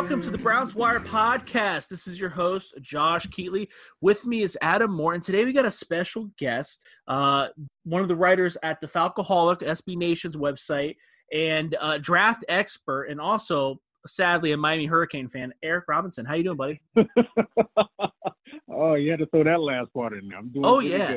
Welcome to the Browns Wire podcast. This is your host, Josh Keatley. With me is Adam Moore. And today we got a special guest, uh, one of the writers at the Falcoholic, SB Nation's website, and uh, draft expert, and also, sadly, a Miami Hurricane fan, Eric Robinson. How you doing, buddy? oh, you had to throw that last part in there. I'm doing Oh, yeah.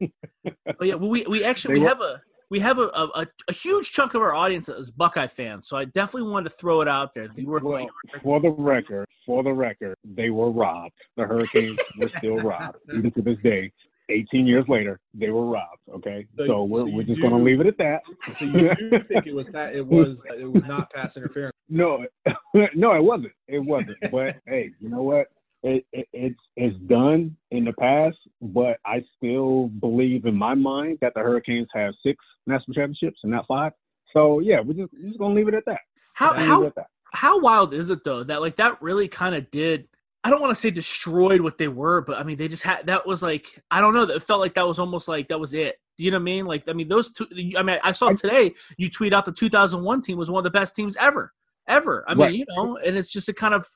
good. Oh yeah, well, we we actually we have a we have a, a, a huge chunk of our audience is Buckeye fans, so I definitely wanted to throw it out there. You were Well, for the record, for the record, they were robbed. The Hurricanes were still robbed, even to this day. 18 years later, they were robbed. Okay, So- so, we're, so we're just do- going to leave it at that. So you do think it was pa- it was it was not pass interference? No, no, it wasn't. It wasn't. But hey, you know what? It, it, it's it's done in the past, but I still believe in my mind that the Hurricanes have six national championships and not five. So yeah, we're just we're just gonna leave it at that. how how at that. how wild is it though that like that really kind of did I don't want to say destroyed what they were, but I mean they just had that was like I don't know. It felt like that was almost like that was it. Do you know what I mean? Like I mean those two. I mean I saw today you tweet out the 2001 team was one of the best teams ever, ever. I mean Right. you know, and it's just a kind of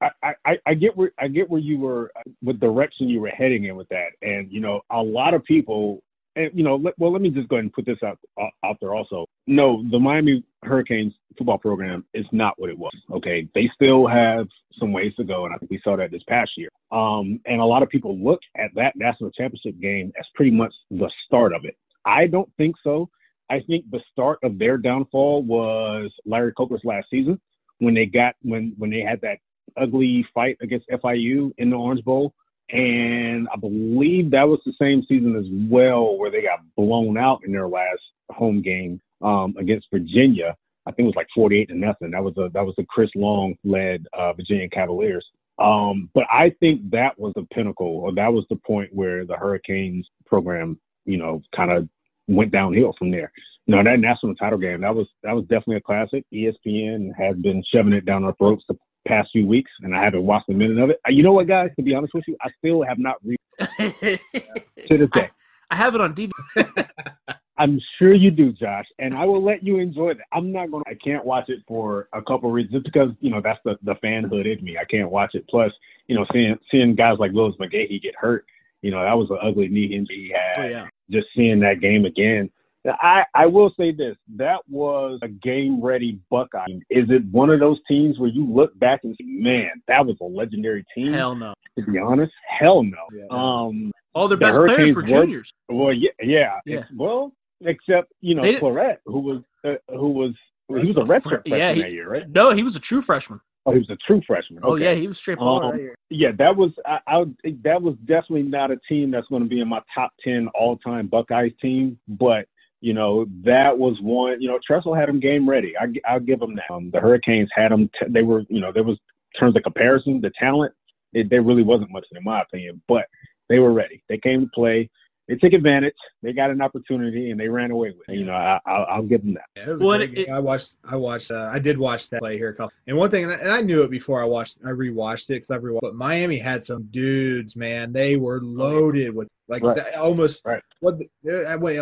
I, I, I get where I get where you were what direction you were heading in with that, and you know a lot of people, and you know, let, well, let me just go ahead and put this out out there also. No, the Miami Hurricanes football program is not what it was. Okay, they still have some ways to go, and I think we saw that this past year. Um, and a lot of people look at that national championship game as pretty much the start of it. I don't think so. I think the start of their downfall was Larry Coker's last season when they got when when they had that ugly fight against FIU in the Orange Bowl. And I believe that was the same season as well, where they got blown out in their last home game um, against Virginia. I think it was like 48 to nothing. That was a that was the Chris Long led uh, Virginia Cavaliers. Um, but I think that was the pinnacle, or that was the point where the Hurricanes program, you know, kind of went downhill from there. You know, that national title game, that was that was definitely a classic. ESPN has been shoving it down our throats the past few weeks, and I haven't watched a minute of it. You know what, guys? To be honest with you, I still have not read to this day. I have it on DVD. I'm sure you do, Josh, and I will let you enjoy that. I'm not going. to I can't watch it for a couple of reasons, just because you know that's the the fanhood in me. I can't watch it. Plus, you know, seeing seeing guys like Willis McGahee get hurt, you know, that was an ugly knee injury he had. Oh yeah. Just seeing that game again. I, I will say this: that was a game-ready Buckeye. Is it one of those teams where you look back and say, "Man, that was a legendary team"? Hell no. To be honest, hell no. Yeah. Um, All their The best players Hurricanes were were- juniors. well, yeah, yeah, Yeah. Well, except you know They Clarett, who was uh, who was he was a redshirt freshman Yeah, he- that year, right? No, he was a true freshman. Oh, he was a true freshman. Oh yeah, he was straight baller Um, that year. yeah. That was I, I that was definitely not a team that's going to be in my top ten all-time Buckeyes team, but. You know that was one. You know Tressel had them game ready. I, I'll give them that. Um, the Hurricanes had them. T- they were. You know there was terms of comparison, the talent. It, there really wasn't much in my opinion, but they were ready. They came to play. They took advantage. They got an opportunity and they ran away with it. You know, I, I'll, I'll give them that. Yeah, it was a Well, great it- I watched. I watched. Uh, I did watch that play here. a couple- And one thing, and I, and I knew it before I watched. I rewatched it because I've rewatched. But Miami had some dudes, man. They were loaded with like Right. that- almost Right. what the-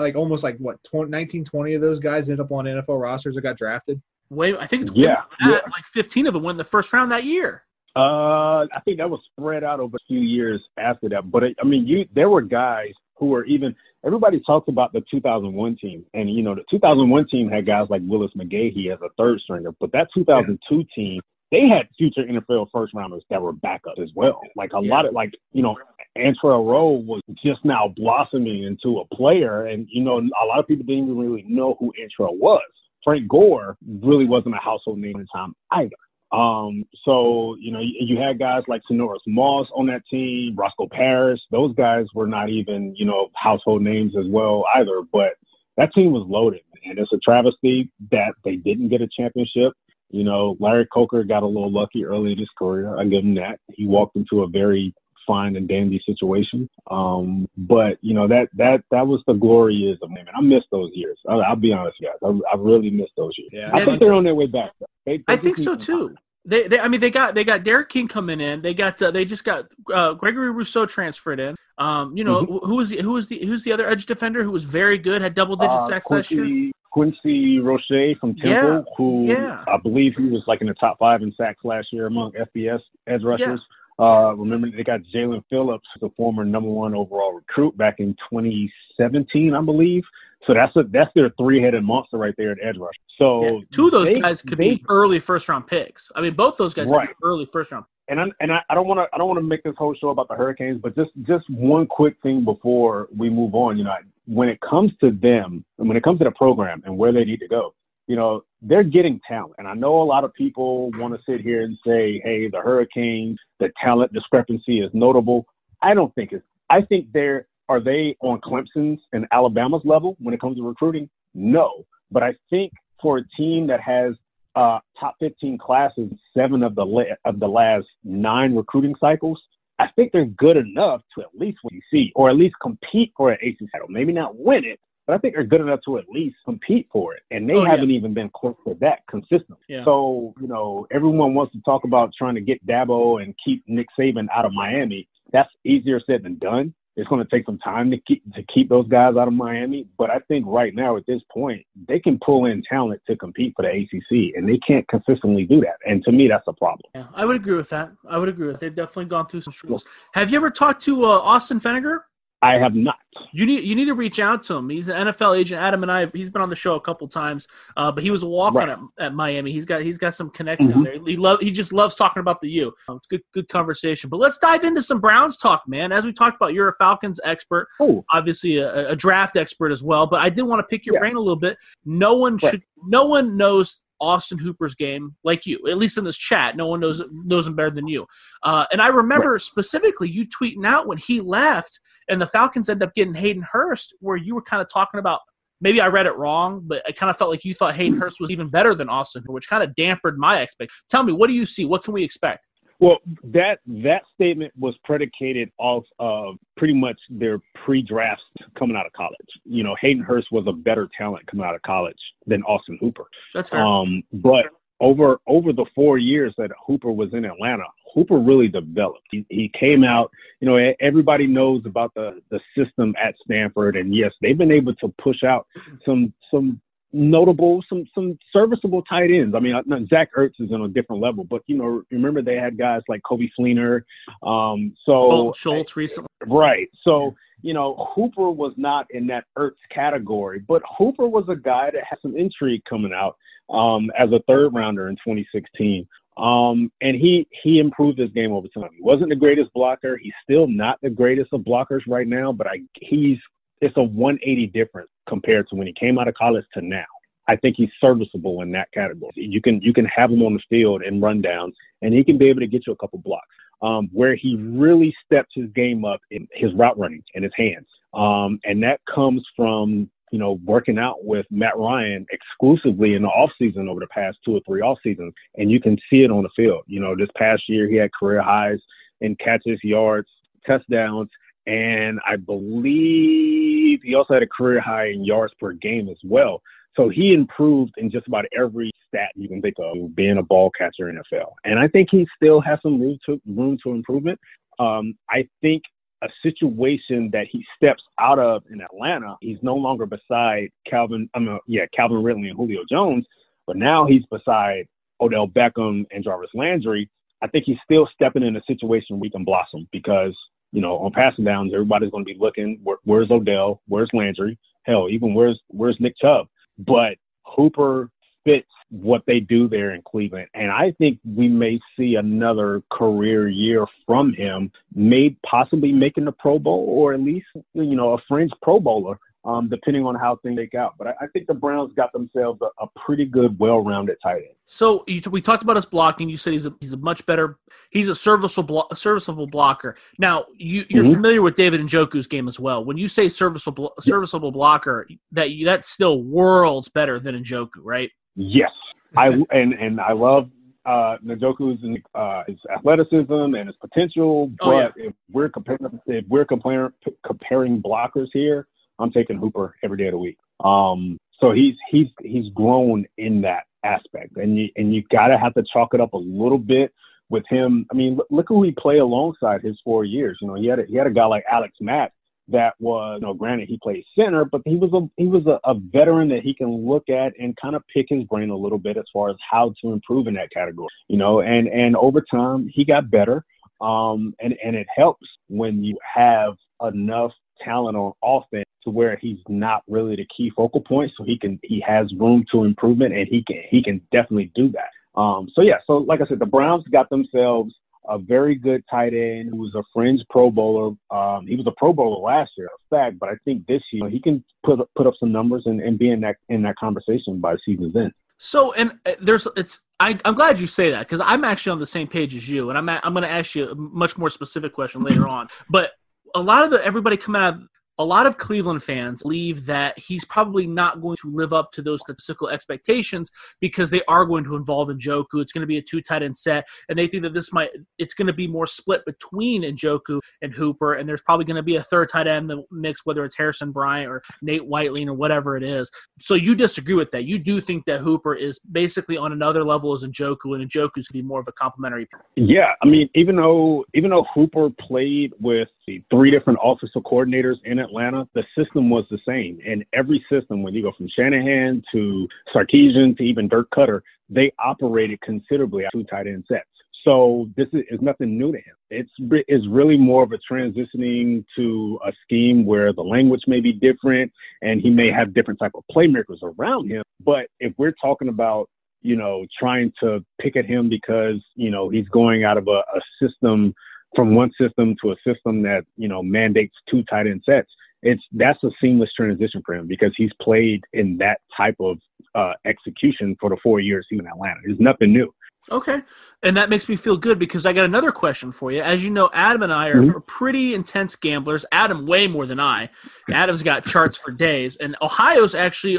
like almost like what 20, 19, 20 of those guys ended up on NFL rosters or got drafted. Way, I think it's Yeah, way more than yeah. that. like 15 of them went the first round that year. Uh, I think that was spread out over a few years after that. But it, I mean, you there were guys who were even everybody talks about the 2001 team, and you know the 2001 team had guys like Willis McGahee as a third stringer, but that 2002 team they had future NFL first rounders that were backup as well. Like a Yeah. lot of like you know Antrel Rolle was just now blossoming into a player, and you know a lot of people didn't even really know who Antrel was. Frank Gore really wasn't a household name at the time either. Um, so you know you, you had guys like Sinorice Moss on that team, Roscoe Parrish. Those guys were not even you know household names as well either. But that team was loaded, and it's a travesty that they didn't get a championship. You know, Larry Coker got a little lucky early in his career. I give him that. He walked into a very fine and dandy situation. Um, but you know that that that was the glory years of him, and I miss those years. I'll, I'll be honest, guys. I, I really miss those years. Yeah. I And- think they're on their way back. though. They, they I think so too. time. They, they, I mean, they got they got D'Eriq King coming in. They got uh, they just got uh, Gregory Rousseau transferred in. Um, you know, Mm-hmm. who was the, who was the who's the other edge defender who was very good, had double digit Uh, sacks last year. Quincy, Quincy Roche from Temple, who yeah. I believe he was like in the top five in sacks last year among FBS edge rushers. Uh, remember they got Jaelan Phillips, the former number one overall recruit back in 2017, I believe. So that's a that's their three headed monster right there at edge rush. So Yeah, two of those they- guys could they- be early first round picks. I mean, both those guys Right. could be early first round. and I, and I, don't want to I don't want to make this whole show about the Hurricanes, but just just one quick thing before we move on. You know, when it comes to them when it comes to the program and where they need to go, you know, they're getting talent. And I know a lot of people want to sit here and say, hey, the Hurricanes, the talent discrepancy is notable. I don't think it's. I think they're are they on Clemson's and Alabama's level when it comes to recruiting? No, but I think for a team that has uh, top 15 classes, seven of the la- of the last nine recruiting cycles. I think they're good enough to at least win ACC or at least compete for an ACC title. Maybe not win it, but I think they're good enough to at least compete for it. And they Oh, haven't even been close to that consistently. Yeah. So, you know, everyone wants to talk about trying to get Dabo and keep Nick Saban out of Miami. That's easier said than done. It's going to take some time to keep to keep those guys out of Miami, but I think right now at this point they can pull in talent to compete for the ACC, and they can't consistently do that. And to me, that's a problem. Yeah, I would agree with that. I would agree with. That. They've definitely gone through some struggles. Have you ever talked to uh, Austin Feniger? I have not. You need you need to reach out to him. He's an NFL agent. Adam and I, have, he's been on the show a couple times, uh, but he was a walk on Right. at, at Miami. He's got he's got some connects down there. He love he just loves talking about the U. Um, it's good good conversation. But let's dive into some Browns talk, man. As we talked about, you're a Falcons expert, Oh, obviously a, a draft expert as well. But I did want to pick your Yeah. brain a little bit. No one Right. should no one knows Austin Hooper's game like you. At least in this chat, no one knows knows him better than you. Uh, and I remember specifically you tweeting out when he left, and the Falcons end up getting Hayden Hurst, where you were kind of talking about. Maybe I read it wrong, but I kind of felt like you thought Hayden Hurst was even better than Austin, which kind of dampened my expect. Tell me, what do you see? What can we expect? Well, that that statement was predicated off of pretty much their pre-drafts coming out of college. You know, Hayden Hurst was a better talent coming out of college than Austin Hooper. That's fair. Um, but over over the four years that Hooper was in Atlanta, Hooper really developed. He, he came out. You know, everybody knows about the the system at Stanford, and yes, they've been able to push out some some notable, some some serviceable tight ends. I mean, Zach Ertz is on a different level, but you know, remember they had guys like Coby Fleener. Um, so Schultz recently. Right. So, you know, Hooper was not in that Ertz category, but Hooper was a guy that had some intrigue coming out um, as a third rounder in 2016. Um, and he he improved his game over time. He wasn't the greatest blocker. He's still not the greatest of blockers right now, but I he's it's a 180 difference compared to when he came out of college to now. I think he's serviceable in that category. You can you can have him on the field and run downs, and he can be able to get you a couple blocks. Um, where he really steps his game up in his route running and his hands, um, and that comes from you know working out with Matt Ryan exclusively in the off season over the past two or three off seasons, and you can see it on the field. You know, this past year he had career highs in catches, yards, touchdowns, and I believe he also had a career high in yards per game as well. So he improved in just about every stat you can think of being a ball catcher in NFL. And I think he still has some room to room to improvement. Um, I think a situation that he steps out of in Atlanta, he's no longer beside Calvin, I mean, yeah, Calvin Ridley and Julio Jones, but now he's beside Odell Beckham and Jarvis Landry. I think he's still stepping in a situation where he can blossom because you know, on passing downs, everybody's going to be looking. Where, where's Odell? Where's Landry? Hell, even where's where's Nick Chubb? But Hooper fits what they do there in Cleveland, and I think we may see another career year from him, made possibly making the Pro Bowl or at least you know a fringe Pro Bowler um, depending on how things take out. But I, I think the Browns got themselves a, a pretty good, well-rounded tight end. So you, we talked about his blocking. You said he's a he's a much better he's a serviceable serviceable blocker. Now you you're mm-hmm. familiar with David Njoku's game as well. When you say serviceable serviceable blocker, that that's still worlds better than Njoku, right? Yes, I and and I love uh, Njoku's uh, his athleticism and his potential. But oh, yeah. if we're comparing if we're comparing comparing blockers here, I'm taking Hooper every day of the week. Um, so he's he's he's grown in that aspect, and you and you gotta have to chalk it up a little bit with him. I mean, look, who he played alongside his four years. You know, he had a, he had a guy like Alex Mack that was, you know, granted he played center, but he was a he was a, a veteran that he can look at and kind of pick his brain a little bit as far as how to improve in that category. You know, and and over time he got better. Um, and and it helps when you have enough talent on offense to where he's not really the key focal point. So he can he has room to improvement and he can he can definitely do that. Um, so yeah, so like I said, the Browns got themselves a very good tight end who was a fringe Pro Bowler. Um, he was a Pro Bowler last year, a fact, but I think this year he can put put up some numbers and, and be in that in that conversation by season's end. So, and uh, there's, it's, I, am glad you say that because I'm actually on the same page as you, and I'm, I'm going to ask you a much more specific question later on. But a lot of the everybody coming out of a lot of Cleveland fans believe that he's probably not going to live up to those statistical expectations because they are going to involve Njoku. It's going to be a two tight end set, and they think that this might it's going to be more split between Njoku and Hooper, and there's probably going to be a third tight end in the mix, whether it's Harrison Bryant or Nate Whiteling or whatever it is. So you disagree with that? You do think that Hooper is basically on another level as Njoku, and Njoku is going to be more of a complementary. Yeah, I mean, even though even though Hooper played with the three different offensive coordinators in Atlanta, the system was the same. And every system, when you go from Shanahan to Sarkisian to even Dirk Koetter, they operated considerably two tight end sets. So this is, is nothing new to him. It's is really more of a transitioning to a scheme where the language may be different and he may have different type of playmakers around him. But if we're talking about you know trying to pick at him because you know he's going out of a, a system from one system to a system that you know mandates two tight end sets it's that's a seamless transition for him because he's played in that type of uh, execution for the four years he was in Atlanta. It's nothing new. Okay, and that makes me feel good because I got another question for you. As you know, Adam and I are mm-hmm. pretty intense gamblers. Adam way more than I. Adam's got charts for days, and Ohio's actually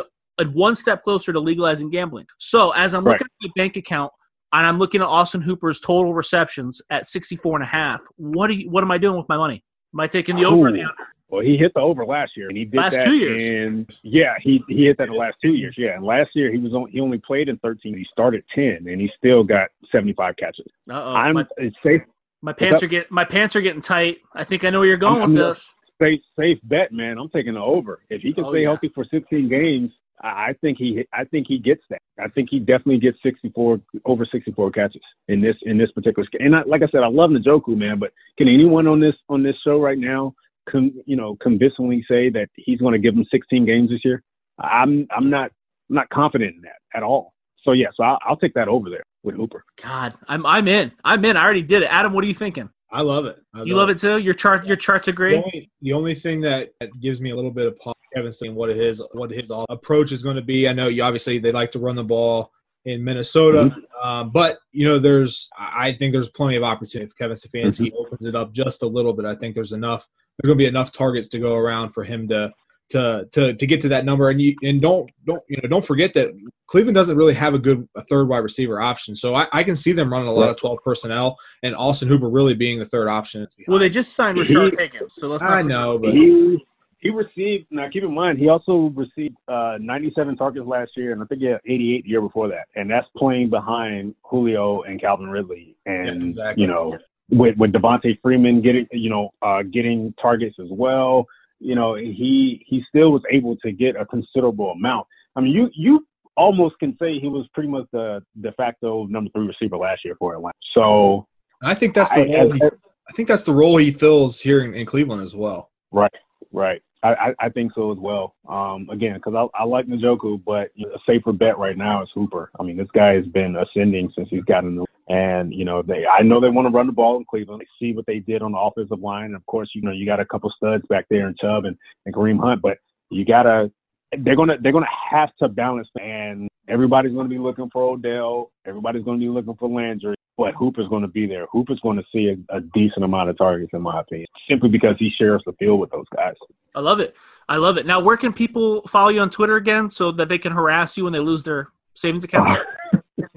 one step closer to legalizing gambling. So as I'm looking right. at my bank account, and I'm looking at Austin Hooper's total receptions at 64 and a half. What do you, what am I doing with my money? Am I taking the over or the under? Well, he hit the over last year, and he did last that two years. And yeah, he he hit that the last two years. Yeah, and last year he was on. He only played in 13. He started 10, and he still got 75 catches. Uh-oh. I'm my, it's safe. My pants are getting my pants are getting tight. I think I know where you're going I'm, with I'm this. Safe safe bet, man. I'm taking the over. If he can oh, stay yeah. healthy for 16 games, I think he I think he gets that. I think he definitely gets 64 over 64 catches in this in this particular. And I, like I said, I love Njoku, man. But can anyone on this on this show right now, com, you know, convincingly say that he's going to give him 16 games this year? I'm I'm not I'm not confident in that at all. So yeah, so I'll, I'll take that over there with Hooper. God, I'm I'm in. I'm in. I already did it. Adam, what are you thinking? I love it. I you love, it. it. too. Your chart, your charts agree. The only, the only thing that, gives me a little bit of pause, Kevin saying what his what his approach is going to be. I know you obviously they like to run the ball in Minnesota, mm-hmm. um, but you know there's I think there's plenty of opportunity if Kevin Stefanski mm-hmm. opens it up just a little bit. I think there's enough. There's going to be enough targets to go around for him to to to to get to that number. And you and don't don't you know don't forget that Cleveland doesn't really have a good a third wide receiver option. So I, I can see them running a lot of twelve personnel and Austin Hooper really being the third option. Well, they just signed Rashard Higgins, so let's. I know, but. He, he received now. Keep in mind, he also received uh, 97 targets last year, and I think he had 88 the year before that. And that's playing behind Julio and Calvin Ridley, and yeah, exactly. you know, with with Devonta Freeman getting you know uh, getting targets as well you know, he he still was able to get a considerable amount. I mean, you you almost can say he was pretty much the de facto number three receiver last year for Atlanta. So I think that's the I, only. I think that's the role he fills here in, in Cleveland as well. Right, right. I, I, I think so as well. Um, again, because I, I like Njoku, but a safer bet right now is Hooper. I mean, this guy has been ascending since he's gotten the and you know they I know they want to run the ball in Cleveland. They see what they did on the offensive line. And of course, you know you got a couple studs back there in Chubb and, and Kareem Hunt, but you gotta they're gonna they're gonna have to balance and everybody's gonna be looking for Odell, everybody's gonna be looking for Landry, but Hooper's gonna be there. Hooper's gonna see a, a decent amount of targets in my opinion, simply because he shares the field with those guys. I love it. I love it. Now, where can people follow you on Twitter again so that they can harass you when they lose their savings account?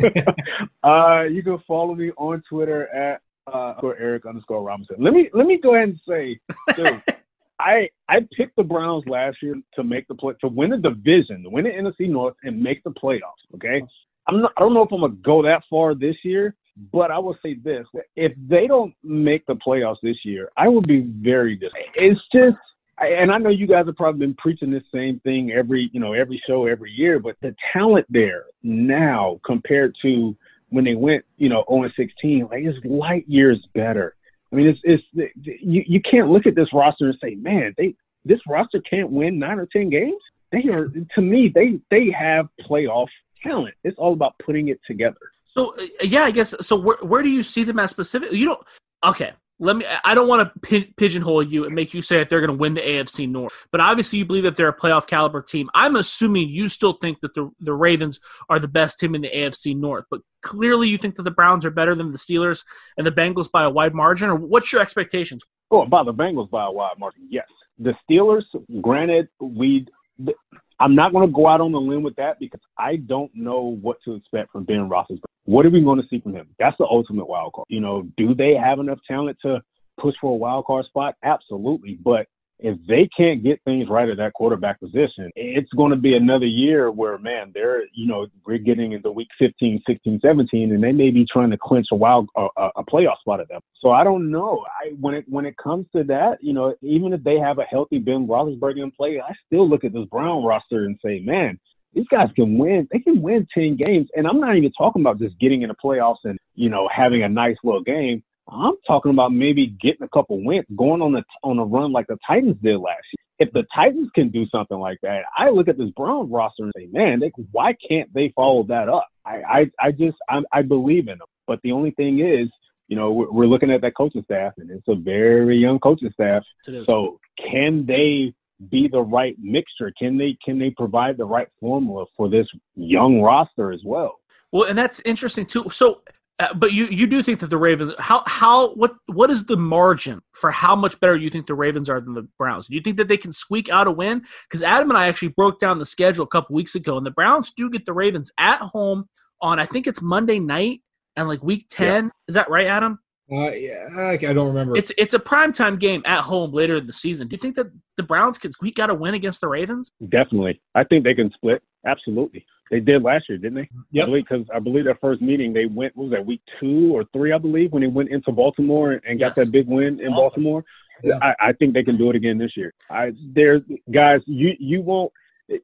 uh, you can follow me on Twitter at uh, Eric underscore Robinson. Let me let me go ahead and say, dude, I I picked the Browns last year to make the play to win the division, to win the NFC North, and make the playoffs. Okay, I'm not. I don't know if I'm gonna go that far this year, but I will say this: if they don't make the playoffs this year, I will be very disappointed. It's just and I know you guys have probably been preaching this same thing every, you know, every show every year, but the talent there now compared to when they went, you know, 0 and 16, like it's light years better. I mean, it's it's you you can't look at this roster and say, man, they this roster can't win nine or ten games. They are to me, they they have playoff talent. It's all about putting it together. So uh, yeah, I guess. So where where do you see them as specific? You don't. Okay, let me i don't want to pigeonhole you and make you say that they're going to win the afc north but obviously you believe that they're a playoff caliber team. I'm assuming you still think that the, the ravens are the best team in the afc north but clearly you think that the browns are better than the steelers and the bengals by a wide margin or what's your expectations? Oh by the bengals by a wide margin yes. The steelers granted we I'm not going to go out on the limb with that because I don't know what to expect from Ben Roethlisberger. What are we going to see from him? That's the ultimate wild card. You know, do they have enough talent to push for a wild card spot? Absolutely. But if they can't get things right at that quarterback position, it's going to be another year where, man, they're, you know, we're getting into week 15, 16, 17, and they may be trying to clinch a wild, a, a playoff spot at them. So I don't know. I, when it, when it comes to that, you know, even if they have a healthy Ben Roethlisberger in play, I still look at this Brown roster and say, man, these guys can win. They can win 10 games. And I'm not even talking about just getting in the playoffs and, you know, having a nice little game. I'm talking about maybe getting a couple wins, going on a on a run like the Titans did last year. If the Titans can do something like that, I look at this Browns roster and say, man, they, why can't they follow that up? I I, I just I, I believe in them. But the only thing is, you know, we're, we're looking at that coaching staff, and it's a very young coaching staff. So can they be the right mixture? Can they can they provide the right formula for this young roster as well? Well, and that's interesting too. So uh, but you you do think that the Ravens how how what what is the margin for how much better you think the Ravens are than the Browns? Do you think that they can squeak out a win? Because Adam and I actually broke down the schedule a couple weeks ago, and the Browns do get the Ravens at home on I think it's Monday night and like week ten. Yeah. Is that right, Adam? Uh, yeah, I don't remember. It's it's a primetime game at home later in the season. Do you think that the Browns can squeak out a win against the Ravens? Definitely. I think they can split. Absolutely. They did last year, didn't they? Yeah. Because I, I, believe their first meeting they went was that week two or three, I believe, when they went into Baltimore and got yes. that big win in Baltimore. Yeah. I, I think they can do it again this year. I there's guys you you won't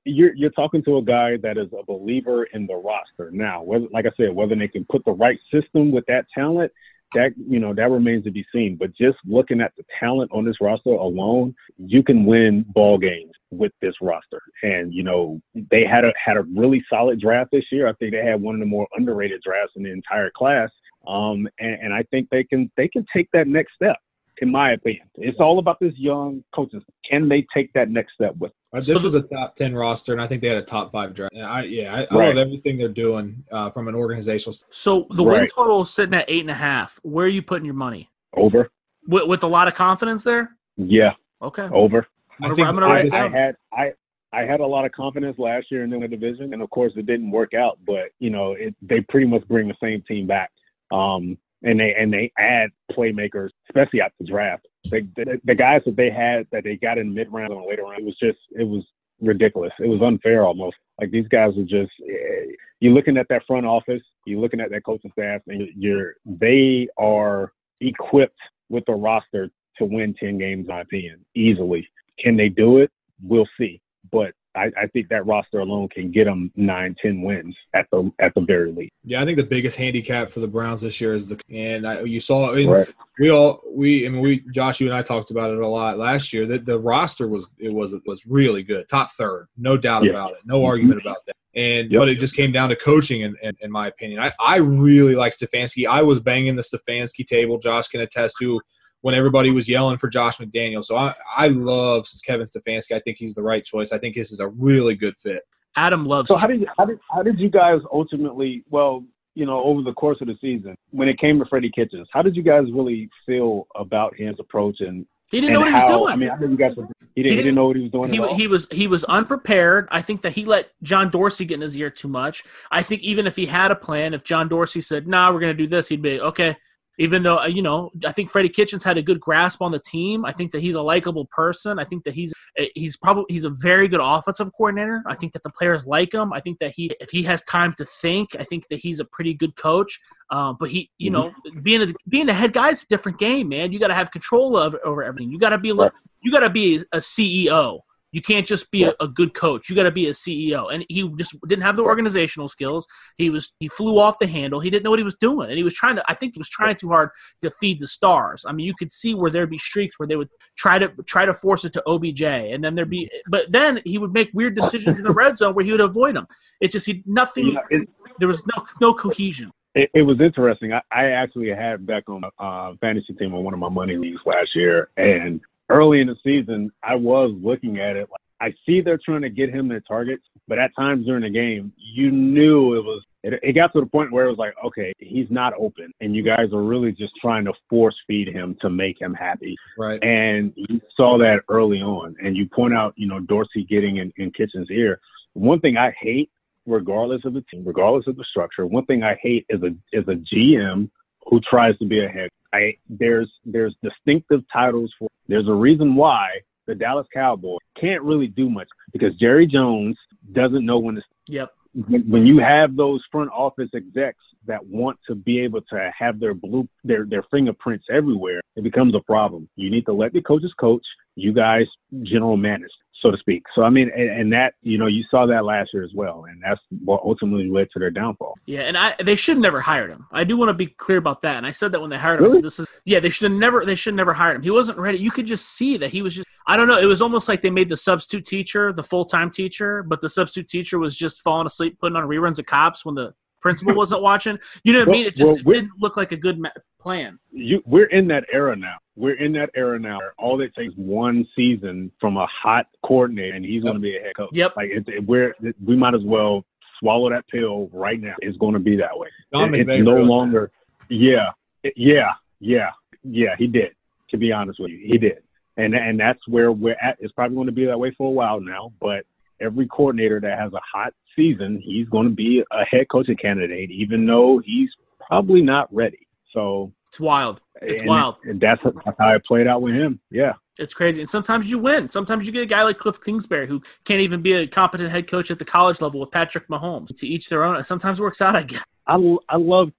you're you're talking to a guy that is a believer in the roster. Now, whether like I said, whether they can put the right system with that talent that you know that remains to be seen. But just looking at the talent on this roster alone, you can win ball games with this roster. And you know they had a had a really solid draft this year. I think they had one of the more underrated drafts in the entire class. Um, and, and I think they can they can take that next step in my opinion. It's all about this young coaches. Can they take that next step with? Uh, this is a top ten roster, and I think they had a top five draft. And I yeah, I, I right. love everything they're doing uh, from an organizational. Standpoint. So the right. win total is sitting at eight and a half. Where are you putting your money? Over. With, with a lot of confidence there. Yeah. Okay. Over. I'm gonna, I, am gonna I, I had I I had a lot of confidence last year in the division, and of course it didn't work out. But you know, it, they pretty much bring the same team back. Um, and they and they add playmakers, especially at the draft. The, the guys that they had that they got in mid round and later round, it was just it was ridiculous. It was unfair almost. Like these guys are just eh, you're looking at that front office, you're looking at that coaching staff, and you're they are equipped with the roster to win ten games, in my opinion, easily. Can they do it? We'll see. But I, I think that roster alone can get them nine, ten wins at the at the very least. Yeah, I think the biggest handicap for the Browns this year is the and I, you saw I mean, Right. we all we I mean we Josh you and I talked about it a lot last year that the roster was it was it was really good top third no doubt Yeah. about it no argument about that and Yep. but it just came down to coaching in, in, in my opinion I, I really like Stefanski I was banging the Stefanski table Josh can attest to when everybody was yelling for Josh McDaniel so I I love Kevin Stefanski I think he's the right choice I think this is a really good fit Adam loves. So how did how did how did you guys ultimately? Well, you know, over the course of the season, when it came to Freddie Kitchens, how did you guys really feel about his approach and he didn't and know what he was doing. I mean, I know you guys. Were, he, didn't, he didn't- didn't know what he was doing. he, at all? he was he was unprepared. I think that he let John Dorsey get in his ear too much. I think even if he had a plan, if John Dorsey said, "Nah, we're going to do this," he'd be okay. Even though uh, you know, I think Freddie Kitchens had a good grasp on the team. I think that he's a likable person. I think that he's eh, he's probably he's a very good offensive coordinator. I think that the players like him. I think that he if he has time to think, I think that he's a pretty good coach. Um, but he, you know, being a being a head guy is a different game, man. You got to have control of over everything. You got to be Right. you got to be a CEO. You can't just be a, a good coach. You got to be a CEO. And he just didn't have the organizational skills. He was he flew off the handle. He didn't know what he was doing, and he was trying to. I think he was trying too hard to feed the stars. I mean, you could see where there'd be streaks where they would try to try to force it to OBJ, and then there'd be. But then he would make weird decisions in the red zone where he would avoid them. It's just he nothing. Know, it, There was no no cohesion. it, it was interesting. I, I actually had back on a uh, fantasy team on one of my money leagues last year, and early in the season, I was looking at it. Like, I see they're trying to get him their targets, but at times during the game, you knew it was. It, it got to the point where it was like, okay, he's not open, and you guys are really just trying to force feed him to make him happy. right And you saw that early on. And you point out, you know, Dorsey getting in, in Kitchen's ear. One thing I hate, regardless of the team, regardless of the structure, one thing I hate is a is a GM who tries to be a head. I there's there's distinctive titles for there's a reason why the Dallas Cowboys can't really do much because Jerry Jones doesn't know when to Yep. when, when you have those front office execs that want to be able to have their blue their their fingerprints everywhere, it becomes a problem. You need to let the coaches coach. You guys general manage, so to speak. So I mean, and, and that you know you saw that last year as well, and that's what ultimately led to their downfall. Yeah, and I they should never hired him. I do want to be clear about that. And I said that when they hired him. Really? this is yeah, they should have never they should never hired him. He wasn't ready. You could just see that he was just I don't know. It was almost like they made the substitute teacher the full time teacher, but the substitute teacher was just falling asleep putting on reruns of cops when the principal wasn't watching. You know what I mean? It just well, it didn't look like a good ma- plan. You, we're in that era now. We're in that era now. All it takes one season from a hot coordinator, and he's going to be a head coach. Yep. Like it, it, we're we might as well swallow that pill right now. It's going to be that way. Don It- it's no really- longer. Yeah, yeah, yeah, yeah. He did. To be honest with you, he did. And and that's where we're at. It's probably going to be that way for a while now. But every coordinator that has a hot season, he's going to be a head coaching candidate, even though he's probably not ready. So It's wild. It's and wild. And that's, that's how it played out with him. Yeah. It's crazy. And sometimes you win. Sometimes you get a guy like Cliff Kingsbury who can't even be a competent head coach at the college level with Patrick Mahomes. To each their own. Sometimes it works out, I guess. I, I love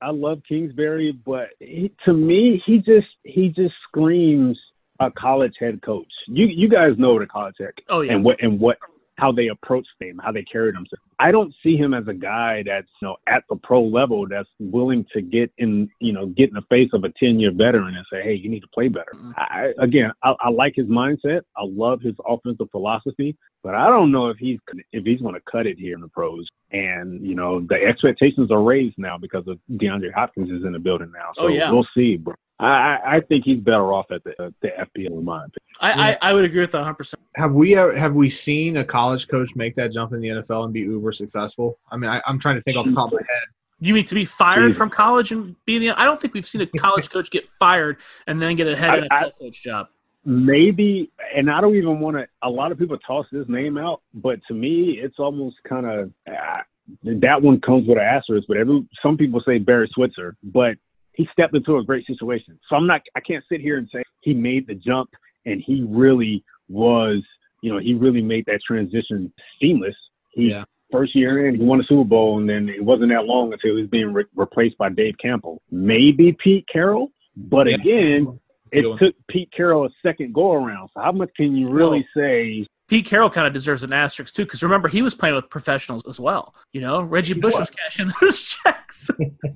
I love Kingsbury, but he, to me, he just he just screams a college head coach. You you guys know what a college head Oh yeah. and what and what how they approach them, how they carry themselves. I don't see him as a guy that's you know at the pro level that's willing to get in you know get in the face of a ten year veteran and say, hey, you need to play better. Mm-hmm. I, again, I, I like his mindset. I love his offensive philosophy, but I don't know if he's if he's going to cut it here in the pros. And you know the expectations are raised now because of DeAndre Hopkins is in the building now. Oh, so Oh, yeah. we'll see, bro. I, I I think he's better off at the the FBL in my opinion. I, I, I would agree with that 100%. have we have we seen a college coach make that jump in the NFL and be uber successful? I mean, I, I'm trying to think off the top of my head. You mean to be fired from college and be in the? I don't think we've seen a college coach get fired and then get a head I- NFL coach job. maybe and i don't even want to a lot of people toss this name out but to me it's almost kind of uh, that one comes with an asterisk but every some people say barry switzer but he stepped into a great situation so i'm not i can't sit here and say he made the jump and he really was you know he really made that transition seamless he Yeah. first year in he won a super bowl and then it wasn't that long until he was being re- replaced by dave campo maybe pete carroll but Yeah. again it took Pete Carroll a second go around. So how much can you really say Pete Carroll kind of deserves an asterisk too, because remember he was playing with professionals as well. You know, Reggie Bush was. was cashing those checks.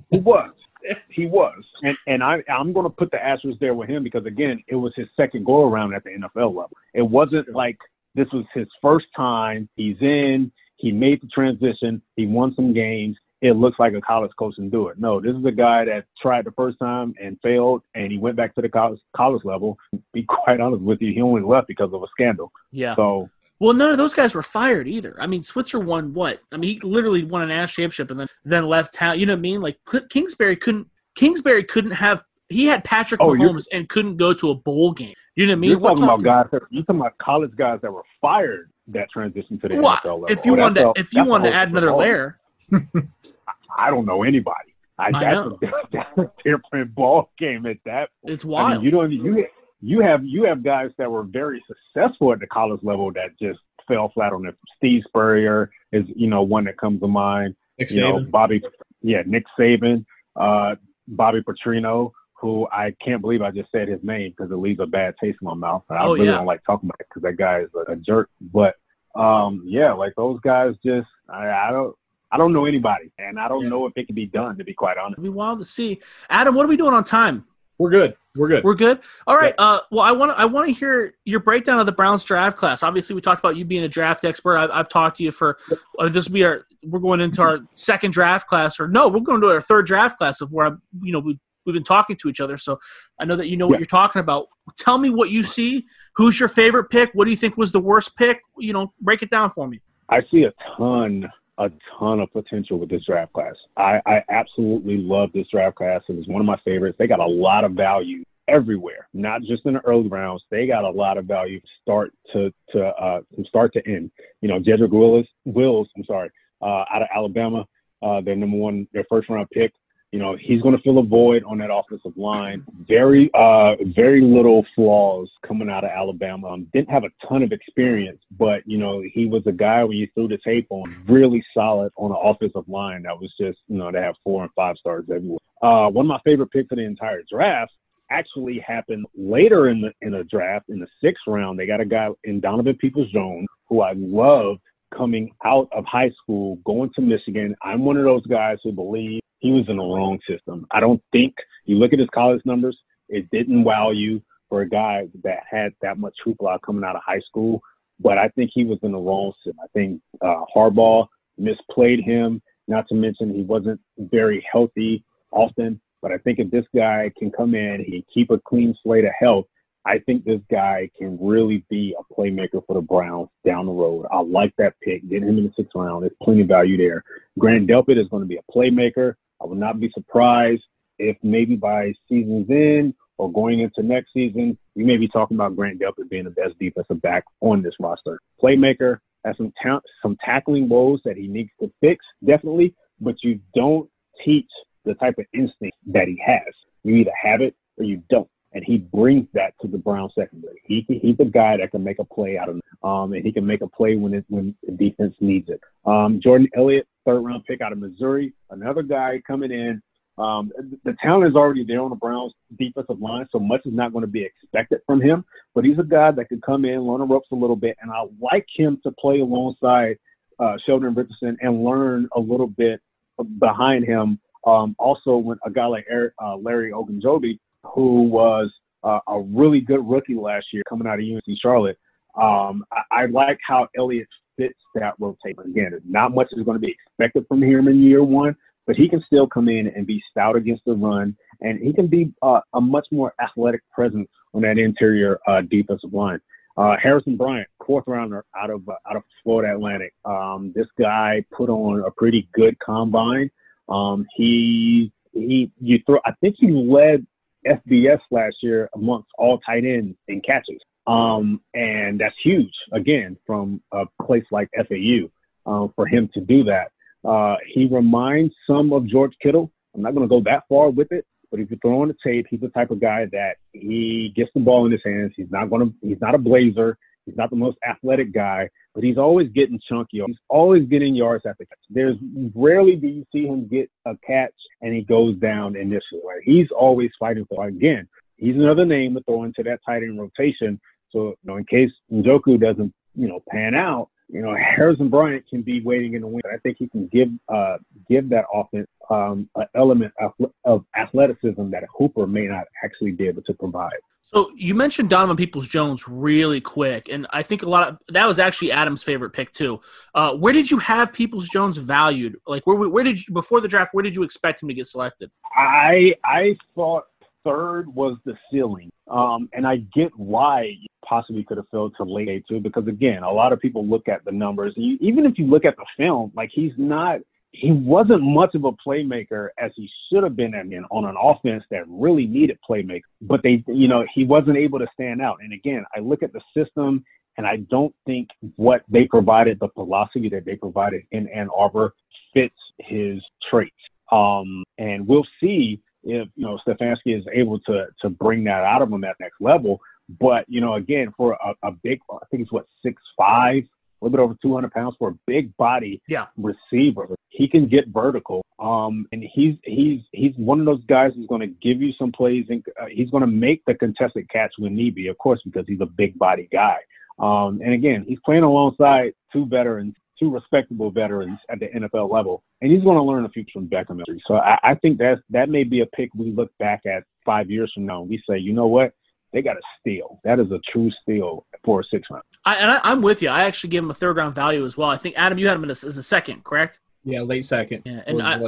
He was. He was. And and I I'm gonna put the asterisk there with him because again, it was his second go around at the NFL level. It wasn't like this was his first time. He's in, he made the transition, he won some games. It looks like a college coach can do it. No, this is a guy that tried the first time and failed and he went back to the college college level. Be quite honest with you, he only left because of a scandal. yeah. So Well, none of those guys were fired either. I mean, Switzer won what? I mean, he literally won a national championship and then then left town. You know what I mean? Like Kingsbury couldn't Kingsbury couldn't have. He had Patrick Oh, Mahomes and couldn't go to a bowl game. You know what I mean? you're We're talking about guys that you're talking about college guys that were fired that transitioned to the Well, NFL level. if you Oh, wanted to, if you wanted to add another layer, I don't know anybody. I, I that's, know. A, that's a different ball game at that. point. it's I wild. mean, you don't even you you have you have guys that were very successful at the college level that just fell flat on it. Steve Spurrier is you know one that comes to mind. Nick You know Bobby, yeah, Nick Saban, uh, Bobby Petrino, who I can't believe I just said his name because it leaves a bad taste in my mouth. I Oh, really yeah. don't like talking about it because that guy is a, a jerk. But um, yeah, like those guys just I, I don't. I don't know anybody, and I don't Yeah. know if it can be done. To be quite honest, It'd be wild to see. Adam, what are we doing on time? We're good. We're good. We're good. All right. Uh, well, I want to I want to hear your breakdown of the Browns draft class. Obviously, we talked about you being a draft expert. I've, I've talked to you for uh, this will be our we're going into our second draft class, or no, we're going to our third draft class of where I'm, you know we we've been talking to each other. So I know that you know what Yeah. you're talking about. Tell me what you see. Who's your favorite pick? What do you think was the worst pick? You know, break it down for me. I see a ton, a ton of potential with this draft class. I, I absolutely love this draft class. It was one of my favorites. They got a lot of value everywhere, not just in the early rounds. They got a lot of value start to to uh, from start to end. You know, Jedrick Willis, Wills, I'm sorry, uh, out of Alabama, uh, their number one, their first round pick. You know, he's going to fill a void on that offensive line. Very, uh, very little flaws coming out of Alabama. Um, didn't have a ton of experience, but you know, he was a guy when you threw the tape on, really solid on an offensive line that was just, you know, they have four and five stars everywhere. Uh, one of my favorite picks of the entire draft actually happened later in the in the draft in the sixth round. They got a guy in Donovan Peoples Jones who I loved coming out of high school, going to Michigan. I'm one of those guys who believe he was in the wrong system. I don't think you look at his college numbers, it didn't wow you for a guy that had that much hoopla coming out of high school. But I think he was in the wrong system. I think uh, Harbaugh misplayed him. Not to mention he wasn't very healthy often. But I think if this guy can come in, he keep a clean slate of health. I think this guy can really be a playmaker for the Browns down the road. I like that pick. Getting him in the sixth round, there's plenty of value there. Grant Delpit is going to be a playmaker. I would not be surprised if maybe by season's end or going into next season, we may be talking about Grant Delpit being the best defensive back on this roster. Playmaker has some ta- some tackling woes that he needs to fix, definitely, but you don't teach the type of instinct that he has. You either have it or you don't. And he brings that to the Brown secondary. He he's a guy that can make a play out of um, and he can make a play when it when the defense needs it. Um, Jordan Elliott, third round pick out of Missouri, another guy coming in. Um, the talent is already there on the Browns defensive line, so much is not going to be expected from him. But he's a guy that could come in, learn the ropes a little bit, and I like him to play alongside uh, Sheldon Richardson and learn a little bit behind him. Um, also, when a guy like Eric, uh, Larry Ogunjobi, who was uh, a really good rookie last year coming out of UNC Charlotte, um, I, I like how Elliott fits that rotation. Again, not much is going to be expected from him in year one, but he can still come in and be stout against the run, and he can be uh, a much more athletic presence on that interior uh, defensive line. Uh, Harrison Bryant, fourth rounder out of uh, out of Florida Atlantic. Um, this guy put on a pretty good combine. Um, he he you throw. I think he led FBS last year amongst all tight ends in catches. Um, and that's huge again from a place like FAU uh, for him to do that. Uh, he reminds some of George Kittle. I'm not going to go that far with it, but if you throw on the tape, he's the type of guy that he gets the ball in his hands. He's not going to. He's not a blazer. He's not the most athletic guy, but he's always getting chunky. He's always getting yards after catch. There's rarely do you see him get a catch and he goes down initially. Right? He's always fighting for. Again, he's another name to throw into that tight end rotation. So you know, in case Njoku doesn't you know, pan out, you know, Harrison Bryant can be waiting in the wing. I think he can give uh, give that offense um, an element of, of athleticism that Hooper may not actually be able to provide. So you mentioned Donovan Peoples Jones really quick, and I think a lot of that was actually Adam's favorite pick too. Uh, where did you have Peoples Jones valued? Like where where did you before the draft? Where did you expect him to get selected? I I thought third was the ceiling, um, and I get why possibly could have fell to late too, because again, a lot of people look at the numbers. You, even if you look at the film, like he's not he wasn't much of a playmaker as he should have been I mean, on an offense that really needed playmakers. But they, you know, he wasn't able to stand out. And again, I look at the system and I don't think what they provided, the philosophy that they provided in Ann Arbor fits his traits. Um, and we'll see if, you know, Stefanski is able to, to bring that out of him at next level. But, you know, again, for a, a big, I think it's what, six, five, a little bit over 200 pounds for a big body yeah. receiver. He can get vertical. Um, and he's he's he's one of those guys who's going to give you some plays and uh, he's going to make the contested catch when need be, of course, because he's a big body guy. Um, and again, he's playing alongside two veterans, two respectable veterans at the NFL level, and he's going to learn a few from Beckham. So I, I think that that may be a pick we look back at five years from now and we say, you know what, they got a steal. That is a true steal for a six round. I, and I, am with you. I actually give him a third round value as well. I think Adam, you had him as, as a second, correct? Yeah, late second. Yeah, and I,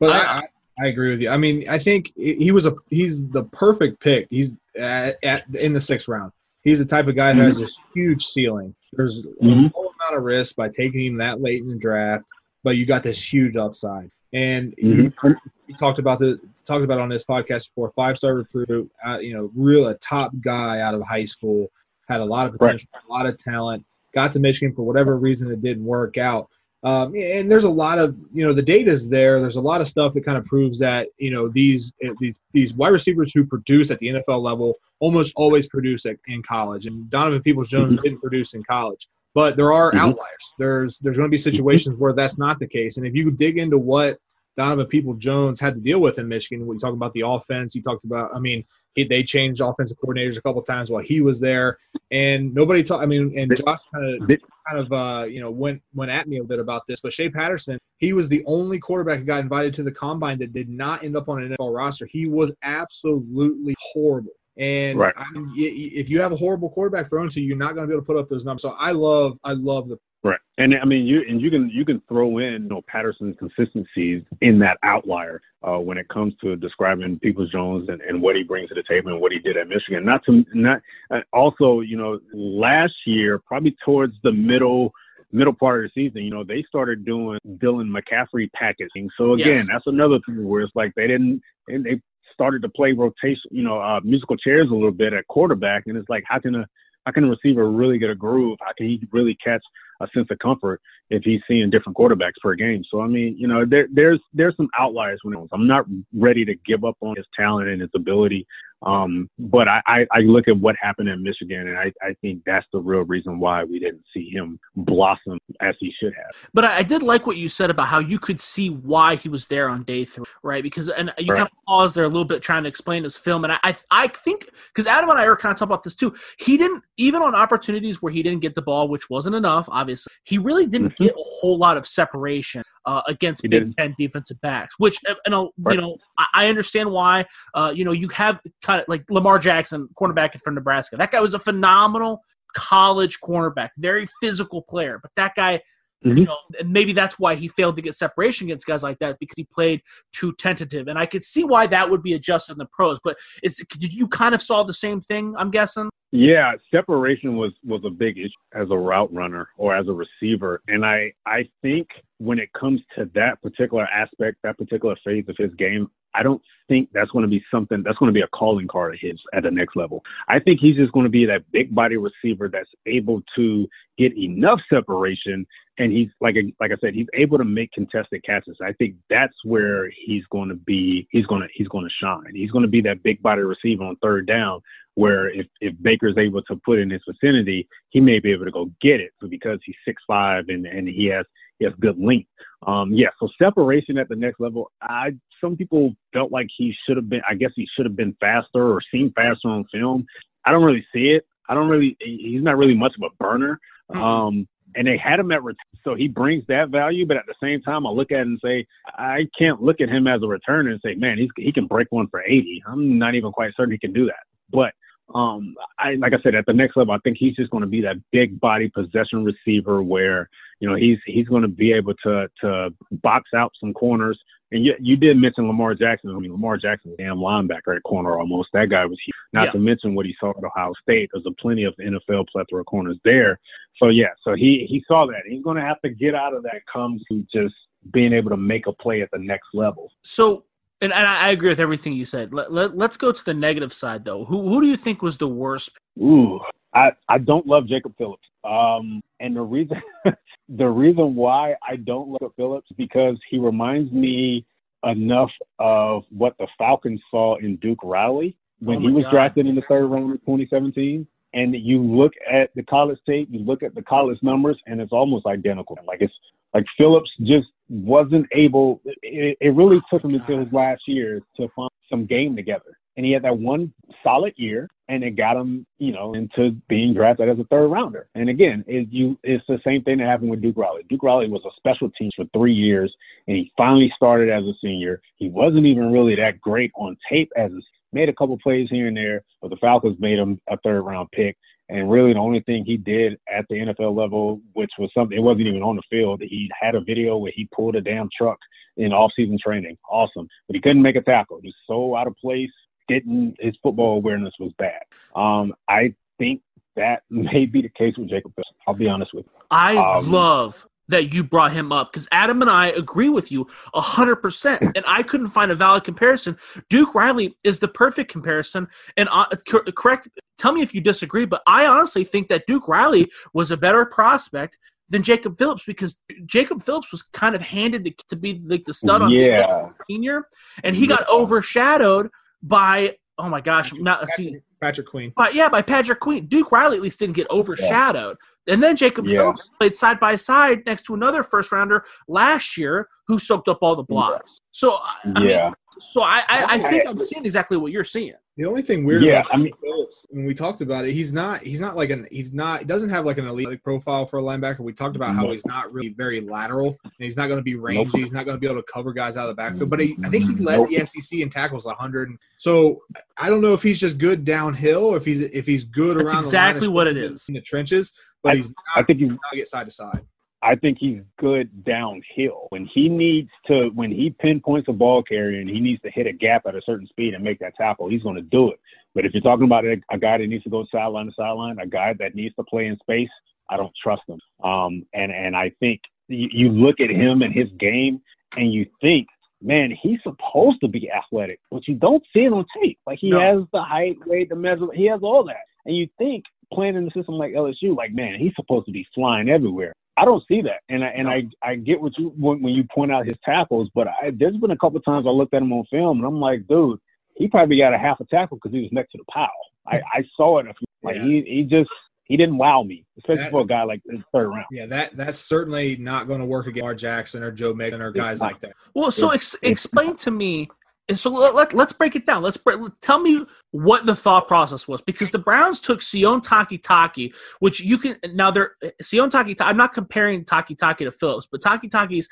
but I, I, I, agree with you. I mean, I think he was a he's the perfect pick. He's at, at in the sixth round. He's the type of guy that has this huge ceiling. There's mm-hmm. a low amount of risk by taking him that late in the draft, but you got this huge upside. And mm-hmm. you talked about the talked about on this podcast before. Five star recruit, uh, you know, real a top guy out of high school, had a lot of potential, right. a lot of talent. Got to Michigan for whatever reason it didn't work out. Um, and there's a lot of you know the data is there. There's a lot of stuff that kind of proves that you know these these these wide receivers who produce at the NFL level almost always produce at, in college. And Donovan Peoples Jones mm-hmm. didn't produce in college, but there are mm-hmm. outliers. There's there's going to be situations where that's not the case. And if you dig into what Donovan Peoples Jones had to deal with in Michigan. When you talk about the offense, you talked about, I mean, he, they changed offensive coordinators a couple times while he was there, and nobody talked. I mean, and Josh kind of kind of uh, you know went went at me a bit about this, but Shea Patterson, he was the only quarterback who got invited to the combine that did not end up on an NFL roster. He was absolutely horrible. And right. I mean, if you have a horrible quarterback thrown to you, you're not going to be able to put up those numbers. So I love, I love the Right. And I mean, you and you can you can throw in you know Patterson's consistencies in that outlier uh, when it comes to describing Peoples Jones and, and what he brings to the table and what he did at Michigan. Not to not uh, also you know last year probably towards the middle middle part of the season, you know, they started doing Dylan McCaffrey packaging. So again, yes. that's another thing where it's like they didn't and they started to play rotation, you know, uh, musical chairs a little bit at quarterback, and it's like how can a how can a receiver really get a groove? How can he really catch a sense of comfort if he's seeing different quarterbacks per game. So I mean, you know, there, there's there's some outliers when it was. I'm not ready to give up on his talent and his ability. Um, but I, I, I look at what happened in Michigan, and I, I think that's the real reason why we didn't see him blossom as he should have. But I, I did like what you said about how you could see why he was there on day three, right? Because and you right. kind of paused there a little bit trying to explain his film, and I I, I think because Adam and I are kind of talking about this too. He didn't even on opportunities where he didn't get the ball, which wasn't enough, obviously. He really didn't mm-hmm. get a whole lot of separation uh, against he Big didn't. Ten defensive backs, which uh, you know, right. you know, I, I understand why. Uh, you know, you have kind of like Lamar Jackson, cornerback from Nebraska. That guy was a phenomenal college cornerback, very physical player, but that guy Mm-hmm. You know, and maybe that's why he failed to get separation against guys like that because he played too tentative. And I could see why that would be adjusted in the pros. But is did you kind of saw the same thing? I'm guessing. Yeah, separation was was a big issue as a route runner or as a receiver, and I I think when it comes to that particular aspect, that particular phase of his game, I don't think that's going to be something that's going to be a calling card of his at the next level. I think he's just going to be that big body receiver that's able to get enough separation, and he's like like I said, he's able to make contested catches. I think that's where he's going to be. He's going to he's going to shine. He's going to be that big body receiver on third down, where if if Baker's able to put in his vicinity, he may be able to go get it. So because he's six five and and he has he has good length. Um, yeah, so separation at the next level. I some people felt like he should have been. I guess he should have been faster or seemed faster on film. I don't really see it. I don't really. He's not really much of a burner. Mhm. Um, and they had him at ret- so he brings that value, but at the same time, I look at it and say I can't look at him as a returner and say, man, he's, he can break one for 80. I'm not even quite certain he can do that. But um, I like I said, at the next level, I think he's just going to be that big body possession receiver where you know he's he's going to be able to to box out some corners. And you, you did mention Lamar Jackson. I mean, Lamar Jackson, damn linebacker at corner almost. That guy was huge. Not Yeah. to mention what he saw at Ohio State. There's a plenty of NFL plethora of corners there. So yeah, so he he saw that. He's going to have to get out of that. Comes to just being able to make a play at the next level. So, and, and I agree with everything you said. Let, let, let's go to the negative side, though. Who, who do you think was the worst? Ooh, I, I don't love Jacob Phillips. Um, and the reason the reason why I don't love Phillips is because he reminds me enough of what the Falcons saw in Duke Riley when Oh he was God. drafted in the third round of 2017. And you look at the college tape, you look at the college numbers, and it's almost identical. Like it's like Phillips just wasn't able. It, it really took him until his last year to find some game together. And he had that one solid year, and it got him, you know, into being drafted as a third rounder. And again, it, you, it's the same thing that happened with Duke Riley. Duke Riley was a special teams for three years, and he finally started as a senior. He wasn't even really that great on tape as a made a couple plays here and there, but the Falcons made him a third round pick. And really, the only thing he did at the NFL level, which was something, it wasn't even on the field. He had a video where he pulled a damn truck in off-season training. Awesome. But he couldn't make a tackle. He was so out of place. Didn't his football awareness was bad. Um, I think that may be the case with Jacob Phillips. I'll be honest with you. I Um, love that you brought him up because Adam and I agree with you 100%. And I couldn't find a valid comparison. Duke Riley is the perfect comparison. And uh, cor- correct, tell me if you disagree, but I honestly think that Duke Riley was a better prospect than Jacob Phillips because Jacob Phillips was kind of handed to, to be like the stud on Yeah. senior, and he got overshadowed by oh my gosh, not see, Patrick Queen. but yeah, by Patrick Queen. Duke Riley at least didn't get overshadowed. And then Jacob Yeah. Phillips played side by side next to another first rounder last year who soaked up all the blocks. So I mean, Yeah. so I, I, I think I'm seeing exactly what you're seeing. The only thing weird Yeah, about I mean- Phillips, when we talked about it, he's not he's not like an he's not he doesn't have like an elite profile for a linebacker. We talked about how Nope. he's not really very lateral and he's not going to be rangy. He's not going to be able to cover guys out of the backfield. But he, I think he led Nope. the SEC in tackles 100. So I don't know if he's just good downhill, if he's if he's good That's around exactly the line what it is in the trenches, but he's I think he's not get side to side. I think he's good downhill. When he needs to, when he pinpoints a ball carrier and he needs to hit a gap at a certain speed and make that tackle, he's going to do it. But if you're talking about a, a guy that needs to go sideline to sideline, a guy that needs to play in space, I don't trust him. Um, and and I think you, you look at him and his game, and you think, man, he's supposed to be athletic, but you don't see it on tape. Like he No. has the height, weight, the measure, he has all that, and you think playing in the system like LSU, like man, he's supposed to be flying everywhere. I don't see that, and I and I, I get what you when, when you point out his tackles, but I, there's been a couple of times I looked at him on film, and I'm like, dude, he probably got a half a tackle because he was next to the pile. I, I saw it. a few- Like Yeah. he he just he didn't wow me, especially That- for a guy like the third round. Yeah, that that's certainly not going to work against Lamar Jackson or Joe Mixon or guys like that. Well, so ex- explain to me. So let, let, let's break it down. Let's break, tell me what the thought process was because the Browns took Sione Taki Taki, which you can now they're Sione Taki. I'm not comparing Takitaki to Phillips, but Takitaki's uh,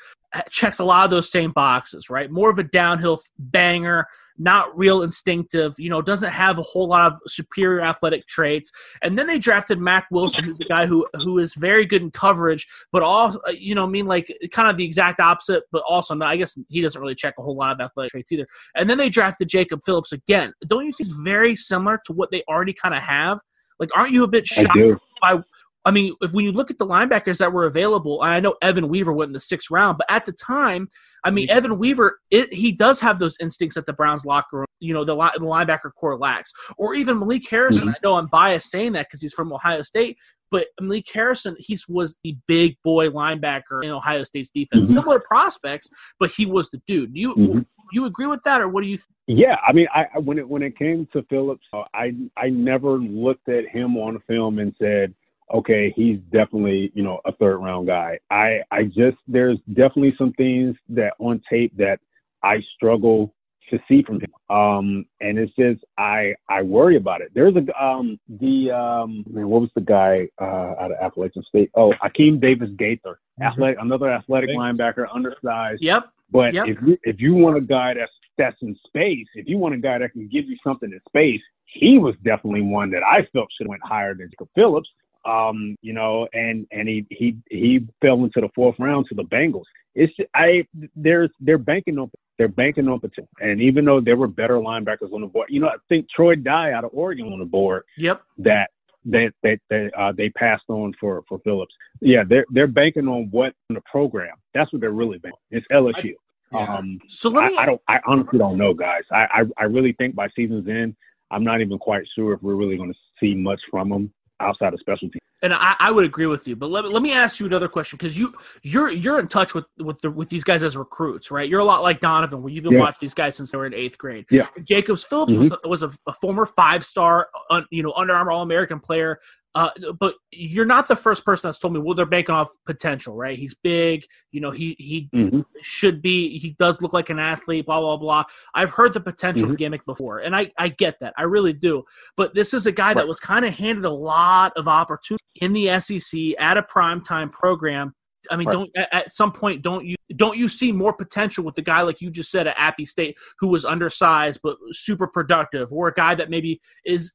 checks a lot of those same boxes, right? More of a downhill banger, not real instinctive. You know, doesn't have a whole lot of superior athletic traits. And then they drafted Mac Wilson, who's a guy who who is very good in coverage, but all uh, you know, I mean like kind of the exact opposite, but also not, I guess he doesn't really check a whole lot of athletic traits either. And then they drafted Jacob Phillips again. Don't you think it's very similar to what they already kind of have? Like, aren't you a bit shocked by? I mean, if when you look at the linebackers that were available, I know Evan Weaver went in the sixth round, but at the time, I mean, Evan Weaver, it, he does have those instincts that the Browns locker room, you know, the, the linebacker core lacks. Or even Malik Harrison. I know I'm biased saying that because he's from Ohio State, but Malik Harrison, he was the big boy linebacker in Ohio State's defense. Mhm. Similar prospects, but he was the dude. Do you Mhm. you agree with that, or what do you? Think? Yeah, I mean, I I- when it when it came to Phillips, I I never looked at him on film and said, okay, he's definitely you know a third round guy. I I just there's definitely some things that on tape that I struggle to see from him. Um, and it's just I I worry about it. There's a um the um man, what was the guy uh, out of Appalachian State? Oh, Akeem Davis Gaither, Mhm. athletic, another athletic Thanks. linebacker, undersized. Yep. But Yep. if you if you want a guy that's that's in space, if you want a guy that can give you something in space, he was definitely one that I felt should have went higher than Jacob Phillips. Um, you know, and and he he he fell into the fourth round to the Bengals. It's I there's they're banking on they're banking on potential. And even though there were better linebackers on the board, you know, I think Troy Dye out of Oregon on the board Yep. that that that they, uh, they passed on for for Phillips. Yeah, they're they're banking on what in the program. That's what they're really banking. It's LSU. Yeah. Um, So let me. I, I don't. I honestly don't know, guys. I, I I really think by season's end, I'm not even quite sure if we're really going to see much from them outside of special teams. and I, I would agree with you, but let, me- let me ask you another question because you you're you're in touch with with the, with these guys as recruits, right? You're a lot like Donovan, where you've been Yeah. watching these guys since they were in eighth grade. Yeah. Jacobs Phillips was was a, a former five star, uh, you know, Under Armour All American player. Uh, but you're not the first person that's told me. Well, they're banking off potential, right? He's big. You know, he he Mhm. should be. He does look like an athlete. Blah blah blah. I've heard the potential Mhm. gimmick before, and I I get that. I really do. But this is a guy that was kind of handed a lot of opportunity in the SEC at a primetime program. I mean, Right. don't at, at some point don't you don't you see more potential with the guy like you just said at Appy State who was undersized but super productive, or a guy that maybe is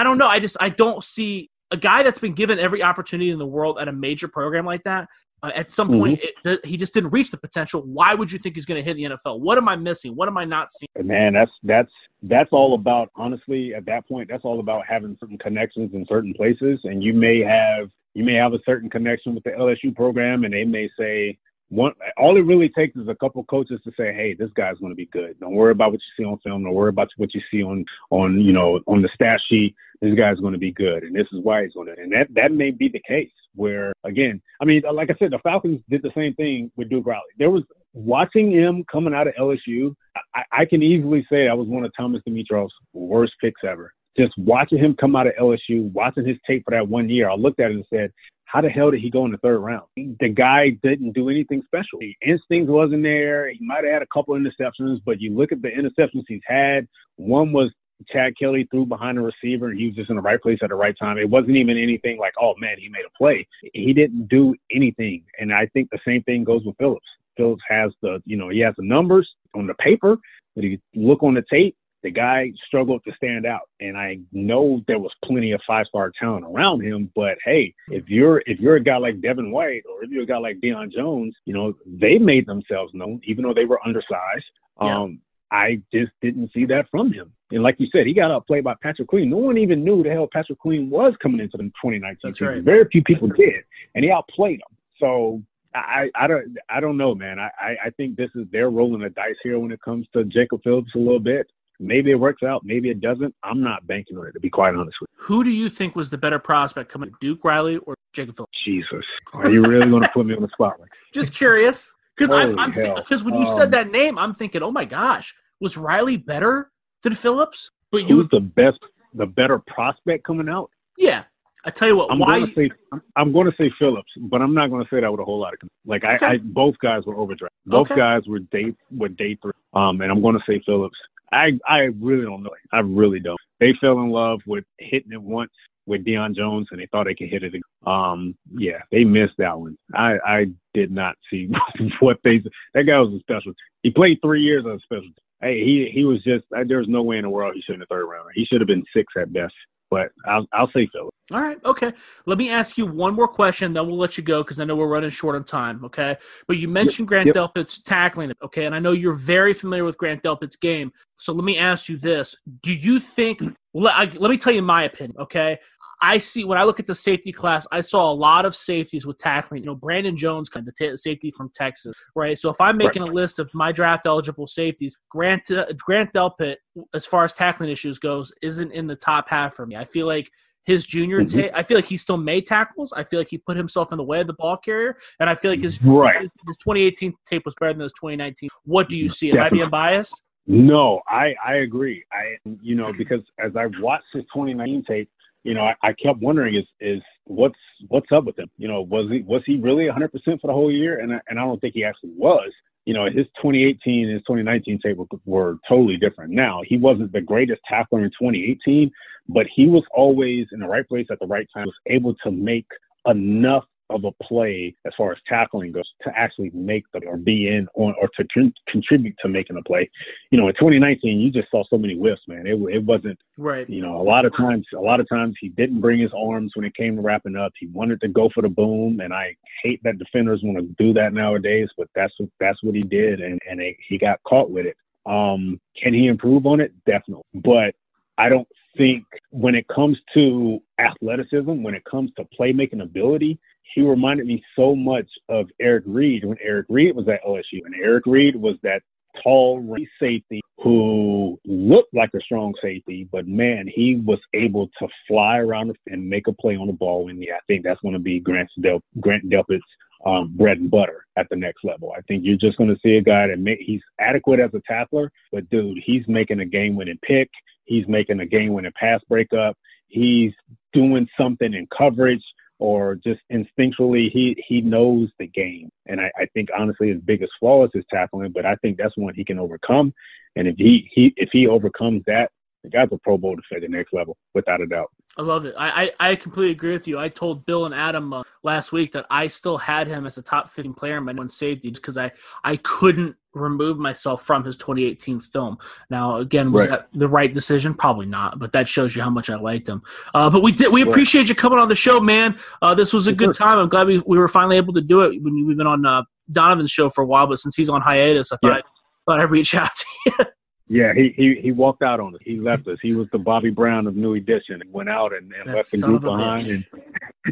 I, don't know. I just I don't see a guy that's been given every opportunity in the world at a major program like that. Uh, at some point, it, th- he just didn't reach the potential. Why would you think he's going to hit the NFL? What am I missing? What am I not seeing? Man, that's that's that's all about honestly at that point. That's all about having certain connections in certain places, and you may have you may have a certain connection with the LSU program, and they may say one. All it really takes is a couple coaches to say, "Hey, this guy's going to be good. Don't worry about what you see on film. Don't worry about what you see on on you know on the stat sheet. This guy's going to be good, and this is why he's going to." And that that may be the case. Where again, I mean, like I said, the Falcons did the same thing with Duke Riley. There was watching him coming out of LSU. I, I can easily say that was one of Thomas Dimitroff's worst picks ever. Just watching him come out of LSU, watching his tape for that one year, I looked at it and said, how the hell did he go in the third round? The guy didn't do anything special. The instinct wasn't there. He might have had a couple interceptions, but you look at the interceptions he's had. One was Chad Kelly threw behind the receiver. He was just in the right place at the right time. It wasn't even anything like, oh man, he made a play. He didn't do anything. And I think the same thing goes with Phillips. Phillips has the, you know, he has the numbers on the paper, but if you look on the tape, the guy struggled to stand out. And I know there was plenty of five star talent around him, but hey, if you're if you're a guy like Devin White or if you're a guy like Deion Jones, you know, they made themselves known, even though they were undersized. Yeah. Um, I just didn't see that from him. And like you said, he got outplayed by Patrick Queen. No one even knew the hell Patrick Queen was coming into the 2019 That's season. right. Very few people did, and he outplayed him. So I, I don't I don't know, man. I, I I think this is they're rolling the dice here when it comes to Jacob Phillips a little bit. Maybe it works out, maybe it doesn't. I'm not banking on it to be quite honest with you. Who do you think was the better prospect coming, Duke Riley or Jacob Phillips? Jesus, are you really going to put me on the spot? Like Just curious, because I'm, because when you Um, said that name, I'm thinking, oh my gosh, was Riley better than Phillips? But you, who's the best, the better prospect coming out? yeah, I tell you what, I'm why? going to say I'm, I'm going to say Phillips, but I'm not going to say that with a whole lot of like I, Okay. I both guys were overdrafted. Both Okay. guys were day were day three. Um, and I'm going to say Phillips. I I really don't know. I really don't. They fell in love with hitting it once with Deion Jones, and they thought they could hit it. again. Um, yeah, they missed that one. I I did not see what they. That guy was a special. He played three years as a special. Hey, he he was just. There was no way in the world he should have been a third rounder. He should have been six at best. But I'll I'll say Phillips. All right, okay. Let me ask you one more question, then we'll let you go because I know we're running short on time. Okay, but you mentioned Grant yep. Delpit's tackling. Okay, and I know you're very familiar with Grant Delpit's game. So let me ask you this: Do you think? Well, let, I, let me tell you my opinion. Okay, I see when I look at the safety class, I saw a lot of safeties with tackling. You know, Brandon Jones, kind of the ta safety from Texas, right? So if I'm making a list of my draft eligible safeties, Grant uh, Grant Delpit, as far as tackling issues goes, isn't in the top half for me. I feel like his junior Mhm. tape. I feel like he still made tackles. I feel like he put himself in the way of the ball carrier, and I feel like his Right. his 2018 tape was better than his 2019. What do you see? Am I being biased? No, I I agree. I you know because as I watched his 2019 tape, you know I, I kept wondering is is what's what's up with him? You know was he was he really 100 percent for the whole year? And I, and I don't think he actually was. you know, his 2018 and his 2019 tape were, were totally different. Now, he wasn't the greatest tackler in 2018, but he was always in the right place at the right time, was able to make enough of a play as far as tackling goes to actually make the or be in on or to con- contribute to making a play. You know, in 2019, you just saw so many whiffs, man. It it wasn't right. You know, a lot of times, a lot of times he didn't bring his arms when it came to wrapping up. He wanted to go for the boom, and I hate that defenders want to do that nowadays. But that's what that's what he did, and and it, he got caught with it. Um, can he improve on it? Definitely, but I don't think when it comes to athleticism, when it comes to playmaking ability, he reminded me so much of Eric Reid when Eric Reid was at LSU. And Eric Reid was that tall safety who looked like a strong safety, but man, he was able to fly around and make a play on the ball. And yeah, I think that's going to be Grant Del- Grant Delpit's um, bread and butter at the next level. I think you're just going to see a guy that he's adequate as a tackler, but dude, he's making a game-winning pick. He's making a game-winning pass breakup. He's doing something in coverage or just instinctually he he knows the game. And I, I think honestly his biggest flaw is his tackling, but I think that's one he can overcome. And if he, he if he overcomes that, the guy's a Pro Bowl defender next level, without a doubt. I love it. I, I, I completely agree with you. I told Bill and Adam uh, last week that I still had him as a top 15 player in my one safety because I, I couldn't remove myself from his 2018 film. Now, again, was right. that the right decision? Probably not, but that shows you how much I liked him. Uh, but we did. We appreciate you coming on the show, man. Uh, this was a good time. I'm glad we, we were finally able to do it. When we've been on uh, Donovan's show for a while, but since he's on hiatus, I thought, yeah. I, thought I'd reach out to you. Yeah, he, he he walked out on us. He left us. He was the Bobby Brown of New Edition. He went out and, and left the group behind and,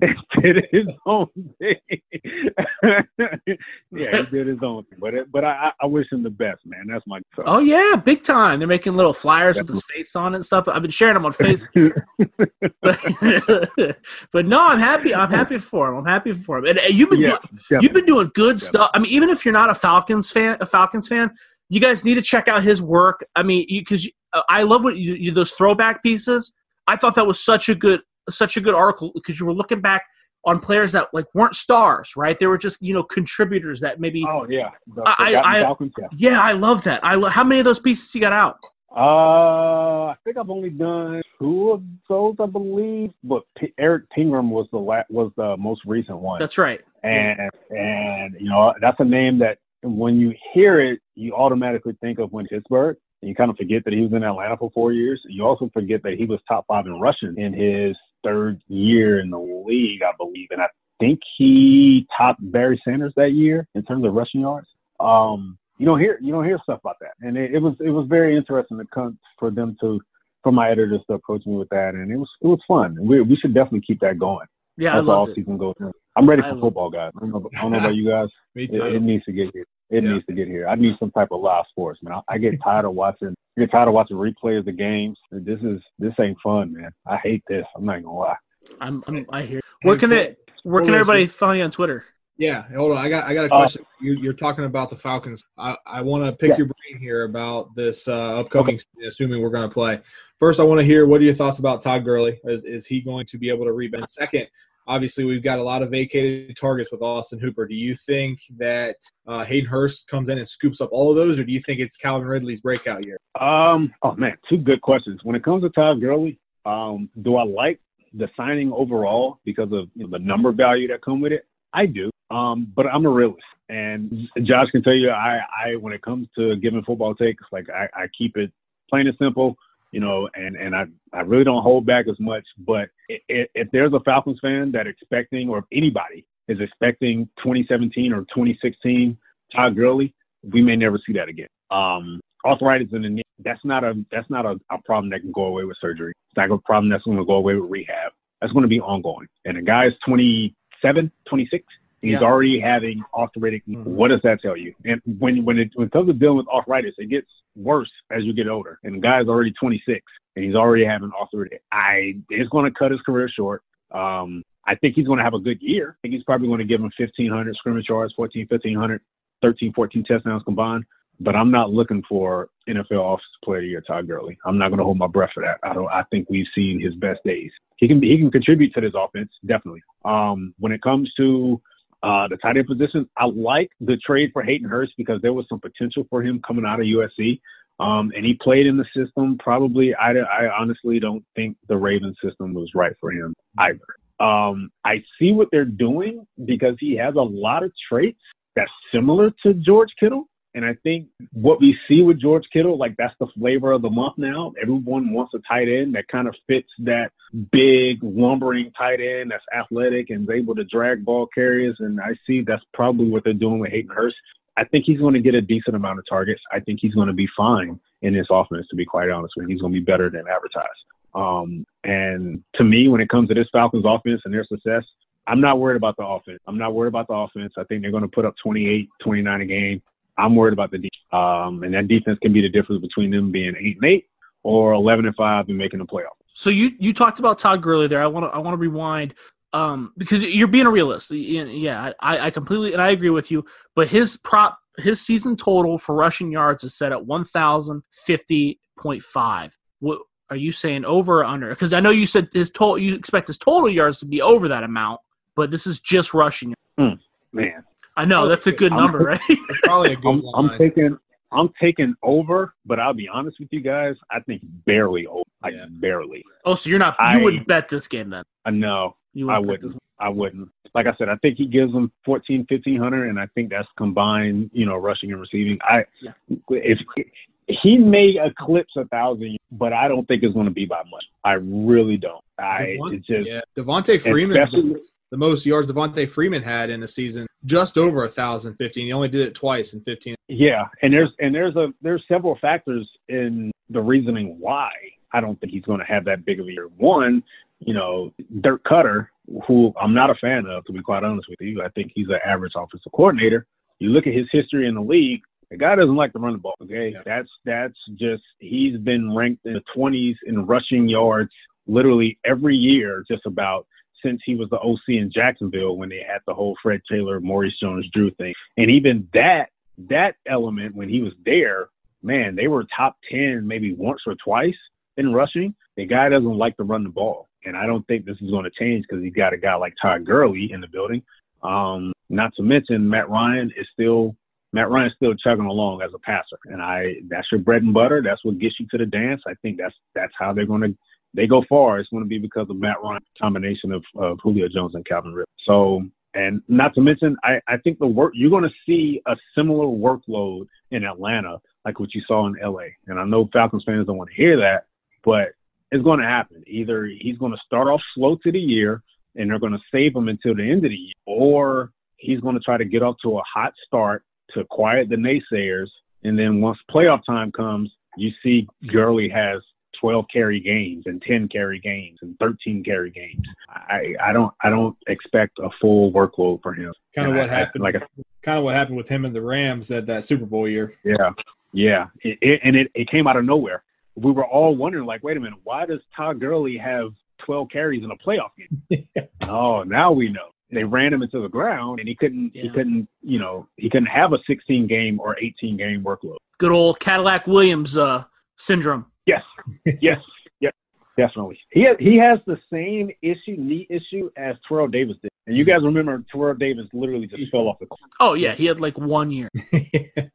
and, did his own thing. yeah, he did his own thing. But it, but I, I wish him the best, man. That's my. Son. Oh yeah, big time. They're making little flyers with his face on it and stuff. I've been sharing them on Facebook. but, but no, I'm happy. I'm happy for him. I'm happy for him. And, and you've been yeah, doing, you've been doing good definitely. stuff. I mean, even if you're not a Falcons fan, a Falcons fan you guys need to check out his work. I mean, because uh, I love what you, you, those throwback pieces. I thought that was such a good such a good article because you were looking back on players that like weren't stars, right? They were just you know contributors that maybe. Oh yeah, I, I, Falcons, yeah. yeah. I love that. I lo- how many of those pieces you got out? Uh, I think I've only done two of those, I believe. But P- Erric Pegram was the la- was the most recent one. That's right. And and you know that's a name that when you hear it, you automatically think of when Pittsburgh. And you kind of forget that he was in Atlanta for four years. You also forget that he was top five in rushing in his third year in the league, I believe. And I think he topped Barry Sanders that year in terms of rushing yards. Um, you don't hear you don't hear stuff about that, and it, it was it was very interesting to come for them to for my editors to approach me with that, and it was it was fun. We we should definitely keep that going. Yeah, That's all season goes. I'm ready for football, guys. I don't know, I don't know about you guys. Me too. It, it, needs to get here. It yeah. needs to get here. I need some type of live sports, man. I, I get tired of watching. I get tired of watching replays of the games. This is this ain't fun, man. I hate this. I'm not gonna lie. I'm, I'm I hear. Where can it? Where can everybody find you on Twitter? Yeah, hold on. I got I got a uh, question. Uh, you, are talking about the Falcons. I, I want to pick yeah. your brain here about this uh, upcoming, okay. assuming we're going to play. First, I want to hear what are your thoughts about Todd Gurley? Is is he going to be able to rebound? Second, Obviously, we've got a lot of vacated targets with Austin Hooper. Do you think that uh, Hayden Hurst comes in and scoops up all of those, or do you think it's Calvin Ridley's breakout year? Um, oh man, two good questions. When it comes to Todd Gurley, um, do I like the signing overall because of you know, the number value that come with it? I do, um, but I'm a realist, and Josh can tell you, I, I when it comes to giving football takes, like I, I keep it plain and simple you know, and and I I really don't hold back as much. But if, if there's a Falcons fan that expecting, or if anybody is expecting 2017 or 2016 Todd Gurley, we may never see that again. Um, arthritis in the knee, that's not a that's not a, a problem that can go away with surgery. It's not a problem that's going to go away with rehab. That's going to be ongoing. And the guy is 27, 26. He's yeah. already having arthritic. Mm-hmm. What does that tell you? And when when it, when it comes to dealing with arthritis, it gets worse as you get older. And the guy's already 26 and he's already having arthritis. I it's going to cut his career short. Um, I think he's going to have a good year. I think he's probably going to give him 1,500 scrimmage yards, 14, 1,500, 13, 14 touchdowns combined. But I'm not looking for NFL Offensive Player of the Year Todd Gurley. I'm not going to hold my breath for that. I don't. I think we've seen his best days. He can he can contribute to this offense definitely. Um, when it comes to Uh, the tight end position, I like the trade for Hayden Hurst because there was some potential for him coming out of USC. Um, and he played in the system. Probably, I, I honestly don't think the Ravens system was right for him either. Um, I see what they're doing because he has a lot of traits that's similar to George Kittle. And I think what we see with George Kittle, like that's the flavor of the month now. Everyone wants a tight end that kind of fits that big, lumbering tight end that's athletic and is able to drag ball carriers. And I see that's probably what they're doing with Hayden Hurst. I think he's going to get a decent amount of targets. I think he's going to be fine in this offense, to be quite honest with you. He's going to be better than advertised. Um, and to me, when it comes to this Falcons offense and their success, I'm not worried about the offense. I'm not worried about the offense. I think they're going to put up 28, 29 a game. I'm worried about the defense. Um, and that defense can be the difference between them being 8 and 8 or 11 and 5 and making the playoffs. So you you talked about Todd Gurley there. I want to I want to rewind um, because you're being a realist. Yeah, I, I completely and I agree with you. But his prop his season total for rushing yards is set at 1,050.5. What are you saying over or under? Because I know you said his total you expect his total yards to be over that amount, but this is just rushing. Mm, man, I know that's a good I'm, number, right? Probably a good I'm, line. I'm taking I'm taking over, but I'll be honest with you guys. I think barely over, like Yeah. barely. oh, so you're not you I- wouldn't bet this game then? I know. You I wouldn't bet wouldn't. I wouldn't. Like I said, I think he gives them 14, 1500, and I think that's combined, you know, rushing and receiving. I, Yeah. if he may eclipse a thousand, but I don't think it's going to be by much. I really don't. I Devon- it's just yeah, Devonta Freeman, especially- the most yards Devonta Freeman had in a season, just over a thousand fifteen. He only did it twice in fifteen. Yeah, and there's and there's a there's several factors in the reasoning why I don't think he's going to have that big of a year. One, you know, Dirk Koetter, who I'm not a fan of, to be quite honest with you. I think he's an average offensive coordinator. You look at his history in the league. The guy doesn't like to run the ball. Okay, Yeah. that's that's just he's been ranked in the 20s in rushing yards literally every year, just about since he was the OC in Jacksonville when they had the whole Fred Taylor, Maurice Jones-Drew thing. And even that that element when he was there, man, they were top 10 maybe once or twice in rushing. The guy doesn't like to run the ball. And I don't think this is going to change because he's got a guy like Todd Gurley in the building. Um, not to mention Matt Ryan is still Matt Ryan's still chugging along as a passer. And I that's your bread and butter. That's what gets you to the dance. I think that's that's how they're gonna they go far. It's gonna be because of Matt Ryan combination of, of Julio Jones and Calvin Ridley. So and not to mention, I, I think the work you're going to see a similar workload in Atlanta, like what you saw in LA. And I know Falcons fans don't want to hear that, but it's going to happen. Either he's going to start off slow to the year, and they're going to save him until the end of the year, or he's going to try to get off to a hot start to quiet the naysayers. And then once playoff time comes, you see Gurley has 12 carry games and 10 carry games and 13 carry games. I, I don't I don't expect a full workload for him. Kind of And what I- I- happened. like I kind of what happened with him and the Rams that that Super Bowl year. Yeah, yeah, it, it, and it, it came out of nowhere. We were all wondering, like, wait a minute, why does Todd Gurley have 12 carries in a playoff game? oh, now we know. They ran him into the ground, and he couldn't. He couldn't. You know, he couldn't have a 16 game or 18 game workload. Good old Cadillac Williams uh, syndrome. Yes, yes, yes, definitely. He has, he has the same issue, knee issue as Terrell Davis did. And you guys remember Terrell Davis literally just fell off the cliff. Oh yeah, he had like one year.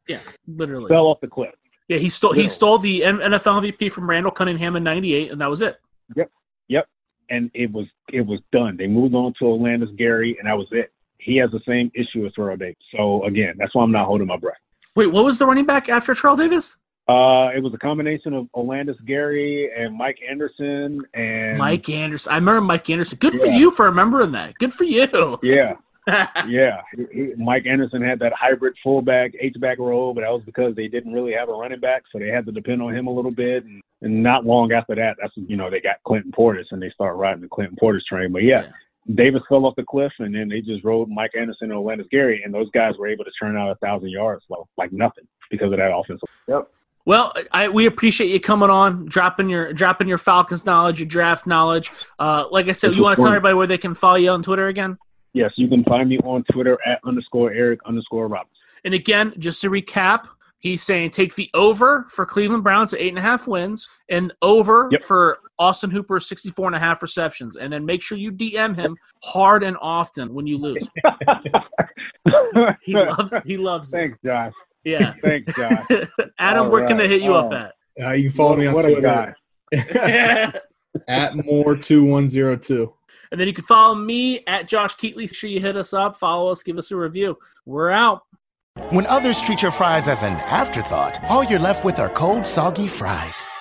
Yeah, literally. Fell off the cliff. Yeah, he stole he stole the NFL MVP from Randall Cunningham in '98, and that was it. Yep, yep. And it was it was done. They moved on to Olandis Gary, and that was it. He has the same issue as Terrell Davis. So again, that's why I'm not holding my breath. Wait, what was the running back after Terrell Davis? Uh, it was a combination of Olandis Gary and Mike Anderson and Mike Anderson. I remember Mike Anderson. Good for you for remembering that. Good for you. Yeah, yeah. He- he- Mike Anderson had that hybrid fullback H back role, but that was because they didn't really have a running back, so they had to depend on him a little bit. And, and not long after that, that's you know they got Clinton Portis and they started riding the Clinton Portis train. But yeah, Davis fell off the cliff, and then they just rode Mike Anderson and Olandis Gary, and those guys were able to turn out a thousand yards like, like nothing because of that offensive. Yep. Well, I, we appreciate you coming on, dropping your dropping your Falcons knowledge, your draft knowledge. Uh, like I said, you want to tell everybody where they can follow you on Twitter again? Yes, you can find me on Twitter at underscore Eric underscore Roberts. And again, just to recap, He's saying take the over for Cleveland Browns at eight and a half wins and over Yep. for Austin Hooper 64 and a half receptions. And then make sure you DM him hard and often when you lose. He loves he loves it. Thanks, Josh. Yeah. Thanks, Josh. Adam, All where can they hit you up Oh. at? Uh, you can follow me on what Twitter a guy. at more two one zero two. And then you can follow me at Josh Keatley. Make sure you hit us up, follow us, give us a review. We're out. When others treat your fries as an afterthought, all you're left with are cold, soggy fries.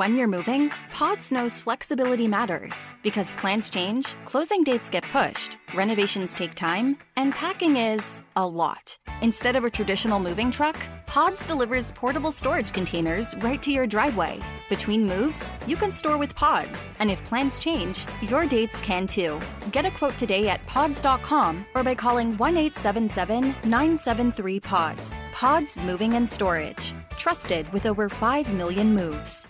When you're moving, Pods knows flexibility matters because plans change, closing dates get pushed, renovations take time, and packing is a lot. Instead of a traditional moving truck, Pods delivers portable storage containers right to your driveway. Between moves, you can store with Pods, and if plans change, your dates can too. Get a quote today at pods.com or by calling 1 877 973 Pods. Pods Moving and Storage. Trusted with over 5 million moves.